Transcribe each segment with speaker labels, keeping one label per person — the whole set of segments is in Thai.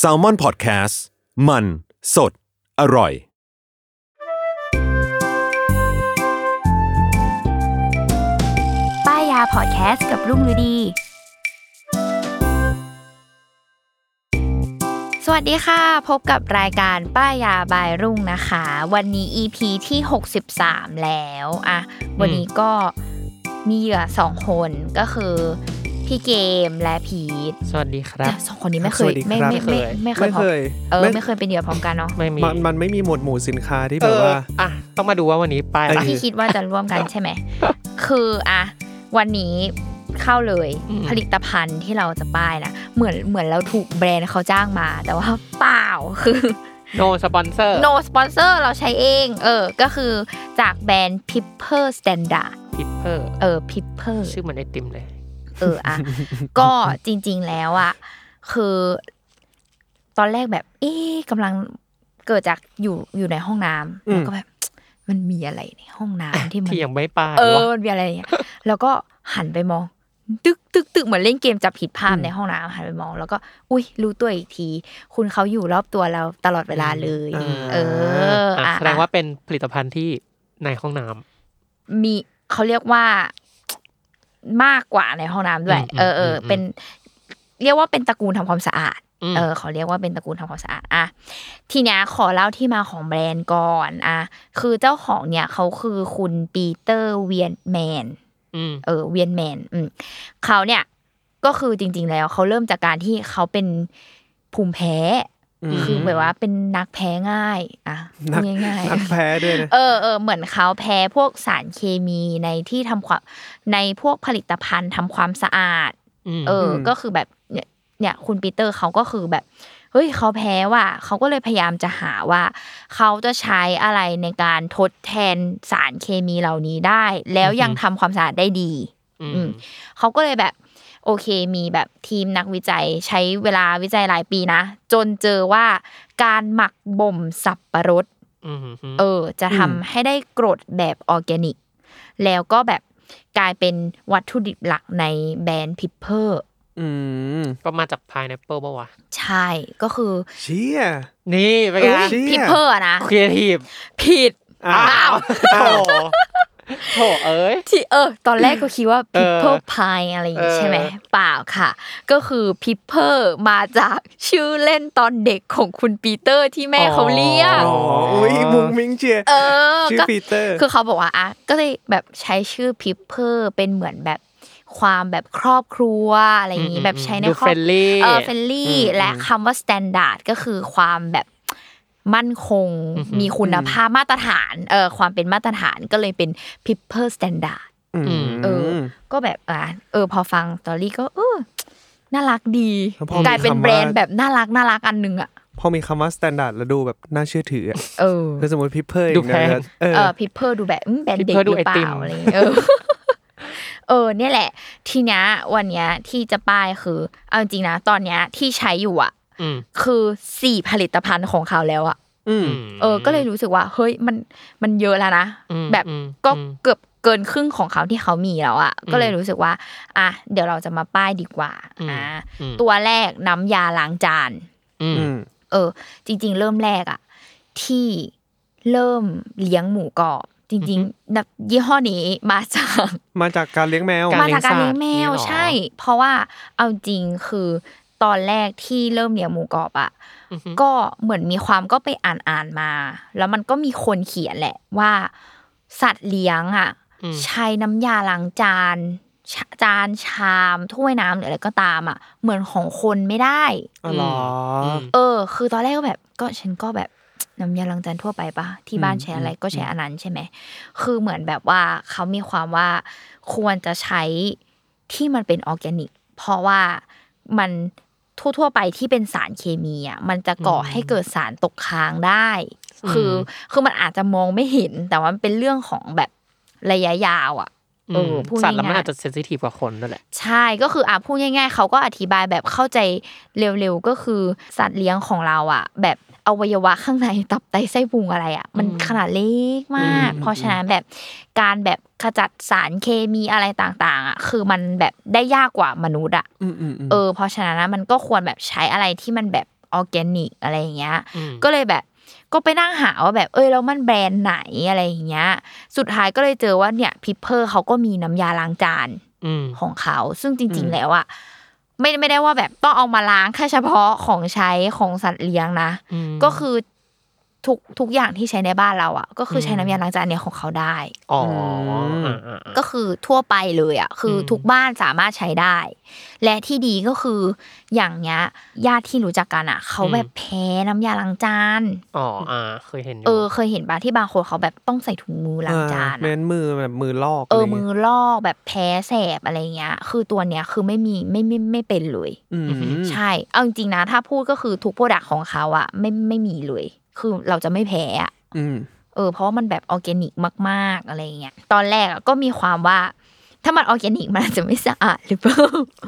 Speaker 1: S a l ม o n PODCAST มัน สด อร่อย
Speaker 2: ป้ายยาพอดแคสต์กับรุ่งฤดี สวัสดีค่ะ พบกับรายการป้ายยาบายรุ่งนะคะ วันนี้ EP ที่ 63 แล้วอะวันนี้ก็มีเหยื่อสองคนก็คือ พี่เกมและพีท
Speaker 3: สวัสดีครับ
Speaker 2: สองคนนี้ไม่เค
Speaker 4: ส
Speaker 2: ย
Speaker 4: วัสดี
Speaker 2: ไม่
Speaker 4: ครับ
Speaker 2: ไม่ไม่ไม่เคย
Speaker 4: ไม่เคย
Speaker 2: เออ
Speaker 4: ไม่
Speaker 2: ไม่เคยเป็นเหยื่อพร้อมกันเนาะ
Speaker 3: ไม่มี
Speaker 4: มันมันไม่มีหมวดหมู่สินค้าที่
Speaker 3: เอ
Speaker 4: แบบ
Speaker 3: อ
Speaker 4: ว่า
Speaker 3: อะต้องมาดูว่าวันนี้ป้ายอะไร
Speaker 2: ที่คิดว่าจะร่วมกันใช่ไหมคืออะวันนี้เข้าเลย
Speaker 3: อืม
Speaker 2: ผลิตภัณฑ์ที่เราจะป้ายนะเหมือนเหมือนเราถูกแบรนด์เขาจ้างมา แต่ว่าเปล่าคือ
Speaker 3: no sponsor
Speaker 2: no sponsor เราใช้เอง เออ ก็คือจากแบรนด์ Pipper Standard
Speaker 3: Pipper เอ
Speaker 2: อ Pipper
Speaker 3: ชื่อเหมือนไอติมเลย
Speaker 2: เอออะก็จริง ๆแล้วอะคือ ตอนแรกแบบ เอ๊ะกำลังเกิดจากอยู่อยู่ในห้องน้ำแล้วก็แบบมันมีอะไรในห้องน้ำที่มัน
Speaker 3: ที่ยังไม่ป้าย
Speaker 2: เออ
Speaker 3: วะ
Speaker 2: มันมีอะไรอย่างเงี้ยแล้วก็หันไปมอง ตึกตึกตึกเหมือนเล่นเกมจับผิดภาพในห้องน้ำหันไปมอง แล้วก็ อุ้ยรู้ตัวอีกที คุณเขาอยู่รอบตัวเราตลอดเวลาเลย
Speaker 4: อืม
Speaker 2: เออ
Speaker 3: อะ
Speaker 2: อะ
Speaker 3: แสดงว่าเป็นผลิตภัณฑ์ที่ในห้องน้ำ
Speaker 2: มีเขาเรียกว่า มากกว่าในห้องน้ำด้วย
Speaker 3: อืม
Speaker 2: เออเออ
Speaker 3: อืม
Speaker 2: เป็น เรียกว่าเป็นตระกูลทำความสะอาด
Speaker 3: อืม
Speaker 2: เออเขาเรียกว่าเป็นตระกูลทำความสะอาดอะทีเนี้ยขอเล่าที่มาของแบรนด์ก่อนอะคือเจ้าของเนี่ยเขาคือคุณปีเตอร์เวียนแมน
Speaker 3: อืม
Speaker 2: เออเวียนแมนอืมเขาเนี่ยก็คือจริง ๆ แล้วเขาเริ่มจากการที่เขาเป็นภูมิแพ้
Speaker 4: อืม
Speaker 2: คือแบบว่าเป็นนักแพ้ง่ายอะ
Speaker 4: นัก
Speaker 2: ง่ายๆ
Speaker 4: นักแพ้ด้วยนะ
Speaker 2: เออเออเหมือนเขาแพ้พวกสารเคมีในที่ทำความในพวกผลิตภัณฑ์ทำความสะอาด
Speaker 3: อืม
Speaker 2: เอออ ก็คือแบบเนี่ยเนี่ยคุณปีเตอร์เขาก็คือแบบเฮ้ยเขาแพ้ว่ะเขาก็เลยพยายามจะหาว่า เขาจะใช้อะไรในการทดแทนสารเคมีเหล่านี้ได้ แล้วยังทำความสะอาดได้ดี
Speaker 3: อืม
Speaker 2: อืมเขาก็เลยแบบ โอเคมีแบบทีมนักวิจัยใช้เวลาวิจัยหลายปีนะ จนเจอว่าการหมักบ่มสับปะรด
Speaker 3: อืม
Speaker 2: เออ จะทำให้ได้กรดแบบออร์แกนิก แล้วก็แบบกลายเป็นวัตถุดิบหลักในแบรนด์ Pipper อื
Speaker 4: ม
Speaker 3: ก็มาจาก pineapple ปะวะ
Speaker 2: ใช่ก็คือ
Speaker 4: เชี่ย
Speaker 3: นี่เป็นไง
Speaker 4: เชี่ย
Speaker 2: Pipper นะ
Speaker 3: ครีเอทีฟ
Speaker 2: ผิด
Speaker 4: อ้าว
Speaker 3: โถโถเอ้ย
Speaker 2: ที่เออ ตอนแรกก็คิดว่า
Speaker 3: เออ
Speaker 2: Pipper พายอะไรอย่างงี้
Speaker 3: เออ
Speaker 2: ใช่ไหมเปล่าค่ะ ก็คือ Pipper มาจากชื่อเล่นตอนเด็กของคุณปีเตอร์ที่แม่เขาเรียก
Speaker 4: อ๋ออุ้ยมุ้งมิ้งเชียว
Speaker 2: เออ
Speaker 4: ชื่อ
Speaker 2: ก็
Speaker 4: ปีเตอร์
Speaker 2: คือเขาบอกว่าอะก็เลยแบบใช้ชื่อ Pipper เป็นเหมือนแบบความแบบครอบครัวอะไรอย่างนี้
Speaker 3: อืม
Speaker 2: แบบใช้ใน
Speaker 3: ดู
Speaker 2: ครอบ
Speaker 3: friendly
Speaker 2: เออเฟลลี่
Speaker 3: อืม
Speaker 2: และคำว่า standard ก็คือความแบบ มั่นคง
Speaker 3: อือหือ
Speaker 2: มีคุณภาพมาตรฐานเออความเป็นมาตรฐานก็เลยเป็นพิปเพอร์ standard
Speaker 4: อืม
Speaker 2: เออ ก็แบบอะเออ พอฟังสตอรี่ก็เออน่ารักดี
Speaker 4: แล้วพอมี
Speaker 2: กลายเป็น
Speaker 4: คำว่า
Speaker 2: แบรนด์แบบน่ารักน่ารักอันหนึงอะ
Speaker 4: พอมีคำว่า standard แล้วดูแบบน่าเชื่อถืออะ
Speaker 2: เออ
Speaker 4: คือสมมติพิเพอร์
Speaker 3: ดูแพง
Speaker 4: เออ
Speaker 2: เออพิปเพอร์ดูแบบอืมแบรนด์เด็ก
Speaker 3: Pipper
Speaker 2: ห
Speaker 3: ดู
Speaker 2: รือเป
Speaker 3: ไอติ
Speaker 2: ล่ามอะไรอย่างเงี้ยเออเออเนี่ยแหละ ทีเนี้ยวันเนี้ยที่จะป้ายคือ เอาจริงๆนะ ตอนเนี้ยที่ใช้อยู่อะ
Speaker 3: อืม
Speaker 2: คือสี่ผลิตภัณฑ์ของเขาแล้วอะ
Speaker 4: อืม
Speaker 2: เออ ก็เลยรู้สึกว่า เฮ้ยมันมันเยอะแล้วนะ
Speaker 3: อืม
Speaker 2: แบบ
Speaker 3: อืม
Speaker 2: ก็
Speaker 3: อืม
Speaker 2: เกือบเกินครึ่งของเขาที่เขามีแล้วอะ
Speaker 3: อืม
Speaker 2: ก็เลยรู้สึกว่า อะเดี๋ยวเราจะมาป้ายดีกว่า
Speaker 3: อืม
Speaker 2: อ่า
Speaker 3: อืม
Speaker 2: ตัวแรกน้ำยาล้างจาน
Speaker 3: อืม
Speaker 4: อืม
Speaker 2: เออ จริง ๆ เริ่มแรกอะที่เริ่มเลี้ยงหมูกรอบจริงๆแบบยี่ห้อนี้มาจาก
Speaker 4: มาจากการเลี้ยงแมว
Speaker 3: การ
Speaker 2: มาจากการเลี้ยงแมว
Speaker 3: เลี้ยงสัตว์
Speaker 2: ใช่ เพราะว่าเอาจริงคือตอนแรกที่เริ่มเลี้ยงหมูกรอบอะ
Speaker 3: อือฮึ
Speaker 2: ก็เหมือนมีความก็ไปอ่านอ่านมา แล้วมันก็มีคนเขียนแหละว่า สัตว์เลี้ยงอะ
Speaker 3: อืม
Speaker 2: ใช้น้ำยาล้างจานชาจานชามถ้วยน้ำหรืออะไรก็ตามอะ เหมือนของคนไม่ได้
Speaker 4: อ๋อเหรออ
Speaker 3: ม
Speaker 2: เออ คือตอนแรกก็แบบ ก็ฉันก็แบบน้ำยาล้างจานทั่วไปปะที่บ้าน
Speaker 4: อืม
Speaker 2: ใช้อะไร
Speaker 4: อืม
Speaker 2: ก็ใช้อันนั้นใช่ไหมคือเหมือนแบบว่าเขามีความว่าควรจะใช้ที่มันเป็นออร์แกนิก เพราะว่ามัน ทั่ว ๆ ไปที่เป็นสารเคมีอะมันจะก่อให้เกิดสารตกค้างได้ คือคือมันอาจจะมองไม่เห็น แต่ว่ามันเป็นเรื่องของแบบระยะยาวอะเออพูด
Speaker 3: สัตว์แล้วมัน
Speaker 2: ง่ายๆ
Speaker 3: อาจจะเซนซิทีฟกว่าคนด้วยแหละ
Speaker 2: ใช่ก็คืออะพูดง่าย ๆเขาก็อธิบายแบบเข้าใจเร็วๆก็คือสัตว์เลี้ยงของเราอะ แบบ อวัยวะข้างในตับไตไส้พุงอะไรอะ มันขนาดเล็กมาก
Speaker 3: อืม
Speaker 2: เพราะฉะนั้นแบบการแบบขจัดสารเคมีอะไรต่างๆ อะ คือมันแบบได้ยากกว่ามนุษย์อะ
Speaker 4: อืมอืมอืม
Speaker 2: เออ เพราะฉะนั้นนะมันก็ควรแบบใช้อะไรที่มันแบบออร์แกนิกอะไรอย่างเงี้ย
Speaker 3: อืม
Speaker 2: ก็เลยแบบก็ไปนั่งหาว่าแบบเอ้ยแล้วมันแบรนด์ไหนอะไรอย่างเงี้ย สุดท้ายก็เลยเจอว่าเนี่ยพิพเพอร์เขาก็มีน้ำยาล้างจาน
Speaker 3: อืม
Speaker 2: ของเขา ซึ่งจริง ๆ แล้วอะ ไม่ไม่ได้ว่าแบบต้องเอามาล้างแค่เฉพาะของใช้ของสัตว์เลี้ยงนะ
Speaker 3: อืม
Speaker 2: ก็คือ ทุกทุกอย่างที่ใช้ในบ้านเราอะก็คือใช้น้ำยาล้างจานเนี่ยของเขาได้
Speaker 3: อ๋อ
Speaker 4: ม
Speaker 3: อ่าอ่าอ่า
Speaker 2: ก็คือทั่วไปเลยอะคืออ
Speaker 3: ม
Speaker 2: ทุกบ้านสามารถใช้ได้ และที่ดีก็คืออย่างเนี้ยญาติที่รู้จักกันอะเขาแบบแพ้น้ำยาล้างจาน
Speaker 3: อ๋ออ่าเคยเห็นอยู่
Speaker 2: เออเคยเห็นปะที่บางคนเขาแบบต้องใส่ถุงมือล้างจาน
Speaker 4: เม้
Speaker 2: อะ
Speaker 4: นมือแบบมือลอก
Speaker 2: เออ
Speaker 4: อะไร
Speaker 2: มื
Speaker 4: งี้
Speaker 2: อยลอกแบบแพ้แสบอะไรเงี้ย คือตัวเนี้ยคือไม่มีไม่ไม่ไม่เป็นเลย
Speaker 4: อืม
Speaker 2: ใช่เอาจริงๆนะ ถ้าพูดก็คือทุก product ของเขาอะไม่ไม่มีเลย คือเราจะไม่แพ้อะ
Speaker 4: อืม
Speaker 2: เออ เพราะว่ามันแบบออร์แกนิกมากๆอะไรเงี้ยตอนแรกอะก็มีความว่า ถ้ามันออร์แกนิกมันอาจจะไม่สะอาดหรือเปล่า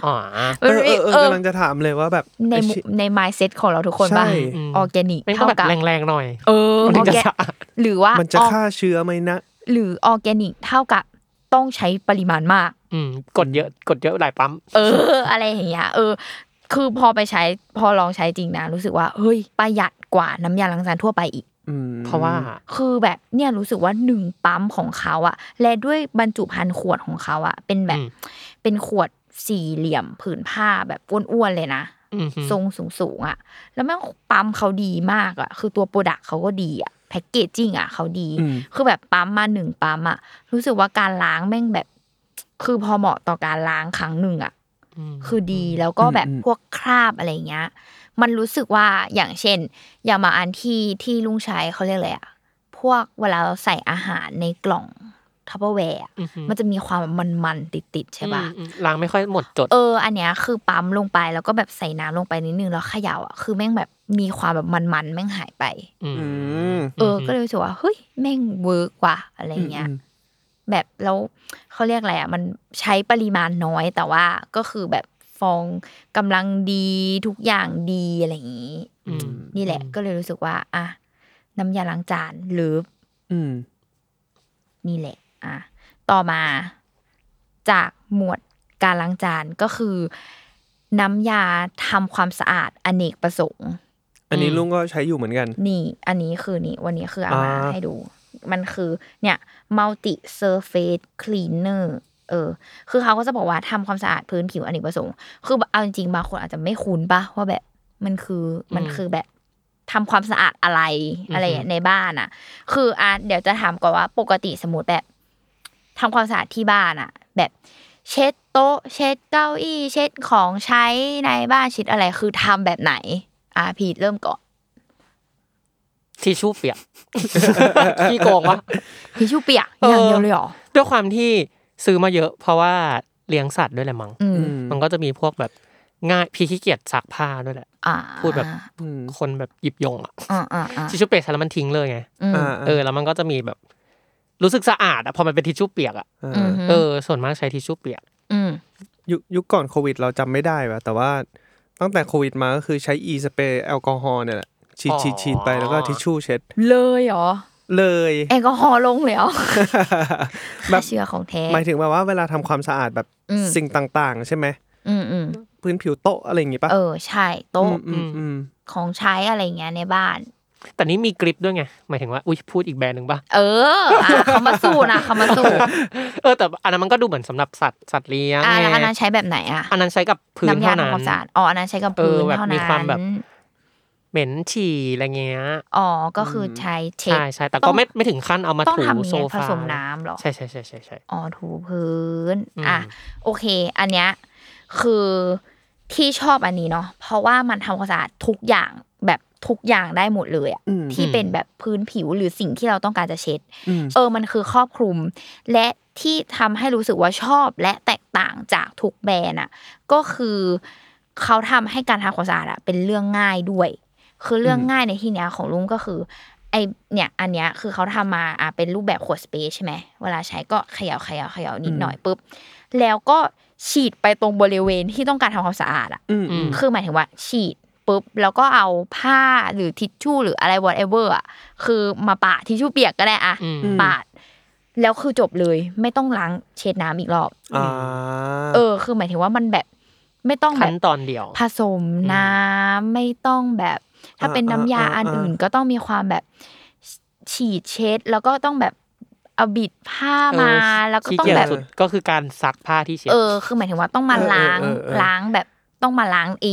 Speaker 3: อ๋อ
Speaker 4: เออเออเออกำลังจะถามเลยว่าแบบ
Speaker 2: ใน
Speaker 4: ไอ้
Speaker 2: มุ
Speaker 4: ชิ
Speaker 2: ใน mindset ของเราทุกคนป่ะ
Speaker 4: ใช่
Speaker 2: ออร์แกนิก
Speaker 3: ไม่ต้อ
Speaker 2: เท่าง
Speaker 3: แบบ
Speaker 2: กับ
Speaker 3: แรงๆหน่อย
Speaker 2: เออ
Speaker 3: มันถึงจะ
Speaker 2: ออร์แก
Speaker 3: สะอาด
Speaker 2: หรือว่า
Speaker 4: มันจะ
Speaker 2: ออ
Speaker 4: ฆ่าเชื้อไหมนะ
Speaker 2: หรือออร์แกนิกเท่ากับต้องใช้ปริมาณมาก
Speaker 3: อืมกดเยอะกดเยอะหลายปั๊ม
Speaker 2: เออ อะไรอย่างเงี้ยเออ คือพอไปใช้พอลองใช้จริงนะ รู้สึกว่าเฮ้ยประหยัดกว่าน้ำยาล้างจานทั่วไปอีก
Speaker 4: อืม
Speaker 3: เพราะว่า
Speaker 2: คือแบบเนี่ยรู้สึกว่าหนึ่งปั๊มของเขาอะและด้วยบรรจุภัณฑ์ขวดของเขาอะเป็นแบบ
Speaker 3: อืม
Speaker 2: เป็นขวดสี่เหลี่ยมผืนผ้าแบบอ้วนๆเลยนะ
Speaker 3: อืมฮึ
Speaker 2: ทรงสูงๆอะแล้วแม่งปั๊มเขาดีมากอะคือตัวโปรดักเขาก็ดีอะแพ็กเกจจิ้งอะเขาดี
Speaker 4: อืม
Speaker 2: คือแบบปั๊มมาหนึ่งปั๊มอะรู้สึกว่าการล้างแม่งแบบ คือพอเหมาะต่อการล้างครั้งหนึ่งอะ
Speaker 3: ม
Speaker 2: คือดีแล้วก็แบบ
Speaker 4: อืม
Speaker 2: พวกคราบอะไรเงี้ย มันรู้สึกว่าอย่างเช่น อย่างมาอันที่ที่ลุงใช้เขาเรียกอะไรอะพวกเวลาเราใส่อาหารในกล่องTupperware อื
Speaker 3: อฮึ
Speaker 2: มันจะมีความมันๆติดๆใช่ปะ
Speaker 3: อืมอืมล้างไม่ค่อยหมดจด
Speaker 2: เออ อันเนี้ยคือปั๊มลงไปแล้วก็แบบใส่น้ำลงไปนิดนึงแล้วเขย่าอะคือแม่งแบบมีความแบบมันๆแม่งหายไป
Speaker 3: อืม
Speaker 4: อืม
Speaker 2: เออ ก็เลยรู้สึกว่าเฮ้ยแม่ง work ว่ะอะไรเงี้ย
Speaker 4: อืม
Speaker 2: แบบแล้วเขาเรียกอะไรอะมันใช้ปริมาณน้อยแต่ว่าก็คือแบบฟองกำลังดีทุกอย่างดีอะไรอย่างนี้
Speaker 3: อืม
Speaker 2: นี่แหละ ก็เลยรู้สึกว่า อะน้ำยาล้างจานหรือ
Speaker 4: อืม
Speaker 2: นี่แหละ อะต่อมาจากหมวดการล้างจานก็คือ น้ำยาทำความสะอาดอเนกประสงค์
Speaker 4: อันนี้
Speaker 3: อืม
Speaker 4: ลุงก็ใช้อยู่เหมือนกัน
Speaker 2: นี่ อันนี้คือนี่ วันนี้คือเอามา
Speaker 4: อ่า
Speaker 2: ให้ดู มันคือเนี่ย multi surface cleaner เออ คือเขาก็จะบอกว่าทำความสะอาดพื้นผิวอเนกประสงค์ คือเอาจริงๆบางคนอาจจะไม่คุ้นปะว่าแบบมันคือมันคือแบบทำความสะอาดอะไรอะไรในบ้านอะ คืออะเดี๋ยวจะถามก่อนว่าปกติสมมติแบบทำความสะอาดที่บ้านอะ แบบเช็ดโต๊ะ เช็ดเก้าอี้ เช็ดของใช้ในบ้านเช็ดอะไร คือทำแบบไหน อะพีทเริ่มก่อน
Speaker 3: ทิชชู่เปียกขี้โกงวะ
Speaker 2: ทิชชู่เปียก
Speaker 3: เออ
Speaker 2: อ
Speaker 3: อ
Speaker 2: ย่างเดียวเลยเหรอ
Speaker 3: ด้วยความที่ซื้อมาเยอะ เพราะว่าเลี้ยงสัตว์ด้วยแหละมั้ง
Speaker 2: อืม
Speaker 4: อืม
Speaker 3: มันก็จะมีพวกแบบง่ายพี่ขี้เกียจซักผ้าด้วยแหละ
Speaker 2: อ่า
Speaker 3: พูดแบบ
Speaker 4: อืม
Speaker 3: คนแบบหยิบยงอะ
Speaker 2: อ่าอ่าอ่า
Speaker 3: ทิชชู่เปียกใช้แล้วมันทิ้งเลยไง
Speaker 2: อืม
Speaker 4: อ่า
Speaker 3: เออแล้วมันก็จะมีแบบรู้สึกสะอาดอะพอมันเป็นทิชชู่เปียกอะ
Speaker 4: อ่า
Speaker 2: อืม
Speaker 3: เออ ส่วนมากใช้ทิชชู่เปียก
Speaker 2: อืม
Speaker 4: ยุคยุคก่อนโควิดเราจำไม่ได้ว่ะแต่ว่าตั้งแต่โควิดมาก็คือใช้อีสเปรย์แอลกอฮอล์เนี่ยแหละ ฉีด
Speaker 3: อ๋อ
Speaker 4: ฉีดฉีดไปแล้วก็ทิชชู่เช็ด
Speaker 2: เลยเหรอ
Speaker 4: เลย
Speaker 2: แอลกอฮอล์ลงเลยเหรอ
Speaker 4: แบ
Speaker 2: ฆ่า
Speaker 4: บ
Speaker 2: เชื้อของแท้
Speaker 4: หมายถึงแบบว่าเวลาทำความสะอาดแบบ
Speaker 2: อืม
Speaker 4: สิ่งต่าง ๆ ใช่ไหม
Speaker 2: อืมอืม
Speaker 4: พื้นผิวโต๊ะอะไรอย่างงี้ปะ
Speaker 2: เออใช่โต๊ะ
Speaker 4: อืมอืม
Speaker 2: ของใช้อะไรเงี้ยในบ้าน
Speaker 3: แต่นี้มีกริปด้วยไงหมายถึงว่าอุ้ยพูดอีกแบรนด์หนึ่งป่ะ
Speaker 2: เอออะเขามาสู้นะเขามาสู้
Speaker 3: เออแต่อันนั้นมันก็ดูเหมือนสำหรับสัตว์สัตว์เลี้ยง
Speaker 2: อะแล้ว
Speaker 3: ไง
Speaker 2: อันนั้นใช้แบบไหนอะ
Speaker 3: อันนั้นใช้กับพื้น
Speaker 2: น้ำยา
Speaker 3: เท่านั้น
Speaker 2: ทำความสะอาดอ๋ออันนั้นใช้กับพื้น
Speaker 3: เออแบบ
Speaker 2: เท่านั้น
Speaker 3: มีความแบบ เหม็นฉี่อะไรเงี้ย
Speaker 2: อ๋อ ก็คือใช้เช็ด
Speaker 3: ใช่ใช่แต่
Speaker 2: ต้
Speaker 3: ก็
Speaker 2: อง
Speaker 3: ไม่ไม่ถึงขั้นเอามา
Speaker 2: ต้อง
Speaker 3: ถู
Speaker 2: ทำยัง
Speaker 3: โซ
Speaker 2: ไงผ
Speaker 3: ฟา
Speaker 2: สมน้ำเหรอ
Speaker 3: ใช่ใช่ใช่ใช่ใช่
Speaker 2: อ๋อ ถูพื้น
Speaker 3: อืม
Speaker 2: อะ โอเค อันเนี้ยคือที่ชอบอันนี้เนาะ เพราะว่ามันทำความสะอาดทุกอย่างแบบทุกอย่างได้หมดเลยอะ
Speaker 4: อืม
Speaker 2: ที่เป็นแบบพื้นผิวหรือสิ่งที่เราต้องการจะเช็ด
Speaker 4: อืม
Speaker 2: เออ มันคือครอบคลุม และที่ทำให้รู้สึกว่าชอบและแตกต่างจากทุกแบรนด์อะก็คือเขาทำให้การทำความสะอาดอะเป็นเรื่องง่ายด้วย คือเรื่องง่ายในที่เนี้ยของลุงก็คือ ไอเนี่ยอันเนี้ยคือเขาทำมาอะเป็นรูปแบบขวดสเปรย์ใช่ไหมเวลาใช้ก็เขย่าเขย่าเขย่านิดหน่อยปุ๊บแล้วก็ฉีดไปตรงบริเวณที่ต้องการทำความสะอาดอะ
Speaker 4: อืมอืม
Speaker 2: คือหมายถึงว่า ฉีดปุ๊บแล้วก็เอาผ้าหรือทิชชู่หรืออะไร whatever อะคือมาปะทิชชู่เปียกก็ได้อะ
Speaker 3: อืม
Speaker 2: ปาดแล้วคือจบเลยไม่ต้องล้างเช็ดน้ำอีกรอบ
Speaker 4: อ่า
Speaker 2: เออ คือหมายถึงว่ามันแบบ ไม่ต้องแบ
Speaker 3: ขั้
Speaker 2: บ
Speaker 3: นตอนเดียว
Speaker 2: ผสมน้ำไม่ต้องแบบ ถ้าเป็นน้ำยาอันอื่นก็ต้องมีความแบบฉีดเช็ด แล้วก็ต้องแบบเอาบิดผ้ามา
Speaker 3: เออ
Speaker 2: แล้วก็
Speaker 3: ขี้
Speaker 2: ต้อง
Speaker 3: เกียจ
Speaker 2: แบบ
Speaker 3: สุดก็คือการซักผ้าที่เช็ด
Speaker 2: เออคือหมายถึงว่าต้องมา
Speaker 4: เออเออ
Speaker 2: ล้าง
Speaker 4: เออเออ
Speaker 2: ล้างแบบต้องมาล้างเอ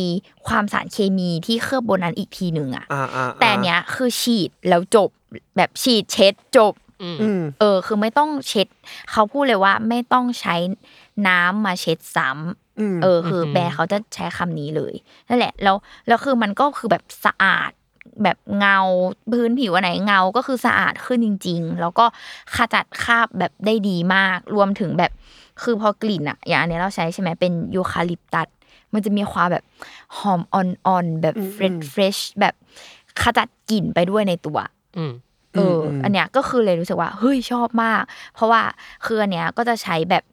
Speaker 2: ความสารเคมีที่เคลือบบนนั้นอีกทีหนึ่งอะ
Speaker 4: อ่าอ่า
Speaker 2: แต่เนี้ยคือฉีดแล้วจบแบบฉีดเช็ดจบ
Speaker 4: อืม
Speaker 2: เออ คือไม่ต้องเช็ด เขาพูดเลยว่าไม่ต้องใช้น้ำมาเช็ดซ้ำ
Speaker 4: อืม
Speaker 2: เออ คือแบรนด์เขาจะใช้คำนี้เลยนั่นแหละ แล้วแล้วคือมันก็คือแบบสะอาดแบบเงาพื้นผิวอันไหนเงาก็คือสะอาดขึ้นจริง ๆ แล้วก็ขจัดคราบแบบได้ดีมาก รวมถึงแบบคือพอกลิ่นอะอย่างอันเนี้ยเราใช้ใช่ไหมเป็นยูคาลิปตัสมันจะมีความแบบหอมอ่อนๆแบบ fresh fresh แบบขจัดกลิ่นไปด้วยในตัว
Speaker 3: อืม
Speaker 2: เอออ
Speaker 4: ม
Speaker 2: อันเนี้ยก็คือเลยรู้สึกว่าเฮ้ยชอบมาก เพราะว่าคืออันเนี้ยก็จะใช้แบบ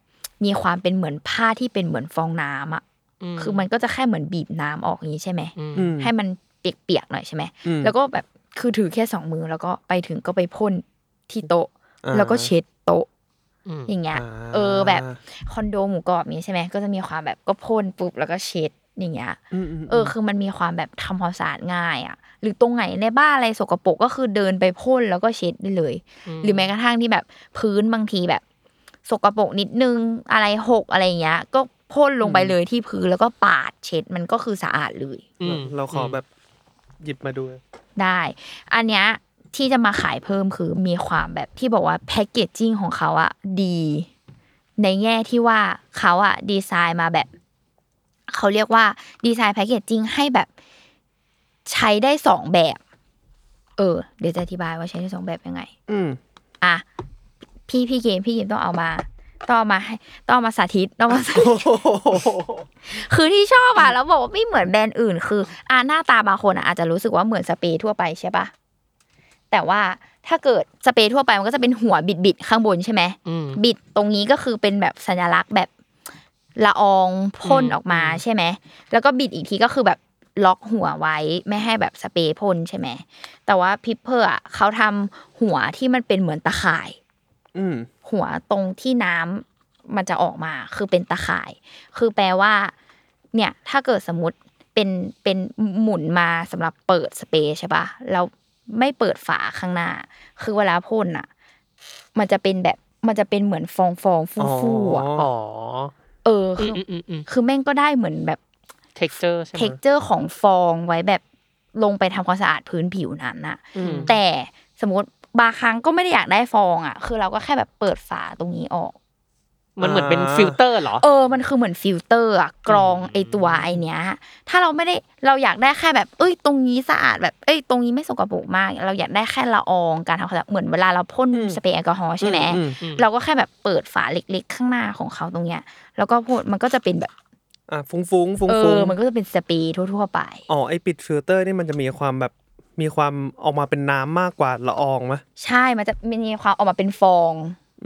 Speaker 2: มีความเป็นเหมือนผ้าที่เป็นเหมือนฟองน้ำอะ
Speaker 3: อืม
Speaker 2: คือมันก็จะแค่เหมือนบีบน้ำออกอย่างนี้ใช่ไหม
Speaker 3: อืม
Speaker 4: อืม
Speaker 2: ให้มันเปียกๆหน่อยใช่ไหม
Speaker 4: อืม
Speaker 2: แล้วก็แบบคือถือแค่สองมือแล้วก็ไปถึงก็ไปพ่นที่โต๊ะ
Speaker 4: อ่า
Speaker 2: แล้วก็เช็ดโต๊ะ
Speaker 3: อืม
Speaker 2: อย่างเงี้ย
Speaker 4: อ่า
Speaker 2: เออแบบคอนโดหมูกรอบนี้ใช่ไหมก็จะมีความแบบก็พ่นปุ๊บแล้วก็เช็ดอย่างเงี้ย
Speaker 4: อืมอืม
Speaker 2: เออ คือมันมีความแบบทำความสะอาดง่ายอะ หรือตรงไหนในบ้านอะไรสกปรกก็คือเดินไปพ่นแล้วก็เช็ดได้เลย หรือแม้กระทั่งที่แบบพื้นบางทีแบบ สกปรกนิดนึงอะไรหกอะไรเงี้ย ก็พ่นลงไปเลยที่พื้นแล้วก็ปาดเช็ดมันก็คือสะอาดเลย
Speaker 3: อืม
Speaker 4: เราขอแบบหยิบมาดู
Speaker 2: ได้ อันเนี้ยที่จะมาขายเพิ่มคือมีความแบบที่บอกว่าแพคเกจจิ้งของเขาอะดี ในแง่ที่ว่าเขาอะดีไซน์มาแบบ เขาเรียกว่าดีไซน์แพคเกจจิ้งให้แบบใช้ได้สองแบบ เออ เดี๋ยวจะอธิบายว่าใช้ได้สองแบบยังไง
Speaker 4: อืม
Speaker 2: อะ พี่พี่เกมพี่เกมต้องเอามาต้องเอามาให้ต้องเอามาสาธิตต้องเอามาสาธิตคือที่ชอบอะแล้วบอกว่าไม่เหมือนแบรนด์อื่น คืออ่าหน้าตาบางคนอะอาจจะรู้สึกว่าเหมือนสเปรย์ทั่วไปใช่ปะแต่ว่าถ้าเกิดสเปรย์ทั่วไปมันก็จะเป็นหัวบิดบิดๆข้างบนใช่ไหม
Speaker 3: อืม
Speaker 2: บิดตรงนี้ก็คือเป็นแบบสัญลักษณ์แบบละอองพ่น
Speaker 3: อืม
Speaker 2: ออกมาใช่ไหมแล้วก็บิดอีกทีก็คือแบบล็อกหัวไว้ไม่ให้แบบสเปรย์พ่นใช่ไหมแต่ว่า Pipper อะเขาทำหัวที่มันเป็นเหมือนตาข่าย
Speaker 4: อืม
Speaker 2: หัวตรงที่น้ำมันจะออกมาคือเป็นตาข่าย คือแปลว่า เนี่ย ถ้าเกิดสมมติเป็นเป็นหมุนมาสำหรับเปิดสเปรย์ใช่ปะแล้วไม่เปิดฝาข้างหน้า คือเวลาพ่นอะ มันจะเป็นแบบมันจะเป็นเหมือนฟองฟองฟูฟูๆอะ
Speaker 3: อ๋อ
Speaker 2: เออ
Speaker 3: อื
Speaker 2: คือ
Speaker 3: มอืมอืมอืม
Speaker 2: คือแม่งก็ได้เหมือนแบบ
Speaker 3: texture ใช่ไหม
Speaker 2: texture ของฟองไว้แบบลงไปทำความสะอาดพื้นผิวนั้นน่ะ
Speaker 3: อืม
Speaker 2: แต่สมมติ บางครั้งก็ไม่ได้อยากได้ฟองอะ คือเราก็แค่แบบเปิดฝาตรงนี้ออก
Speaker 3: มันเหมือนเป็นฟิลเตอร์เหรอ
Speaker 2: เออ มันคือเหมือนฟิลเตอร์อะกรองไอตัวไอเนี้ย ถ้าเราไม่ได้เราอยากได้แค่แบบ เอ้ย ตรงนี้สะอาดแบบ เอ้ย ตรงนี้ไม่สกปรกมาก เราอยากได้แค่ละอองการทำความสะอาดเหมือนเวลาเราพ่นสเปรย์แอลกอฮอล์ใช่ไหม
Speaker 4: อืม
Speaker 3: อืม
Speaker 2: เราก็แค่แบบเปิดฝาเล็ก ๆ ข้างหน้าของเขาตรงเนี้ย แล้วก็พ่นมันก็จะเป็นแบบ
Speaker 4: อะฟุ้งฟุ้งฟุ้ง
Speaker 2: เอ
Speaker 4: ฟุ้ง
Speaker 2: อมันก็จะเป็นสเปรย์ทั่วๆไป
Speaker 4: อ๋อไอปิดฟิลเตอร์นี่มันจะมีความแบบ มีความออกมาเป็นน้ำมากกว่าละอองไหม
Speaker 2: ใช่มันจะมีความออกมาเป็นฟอง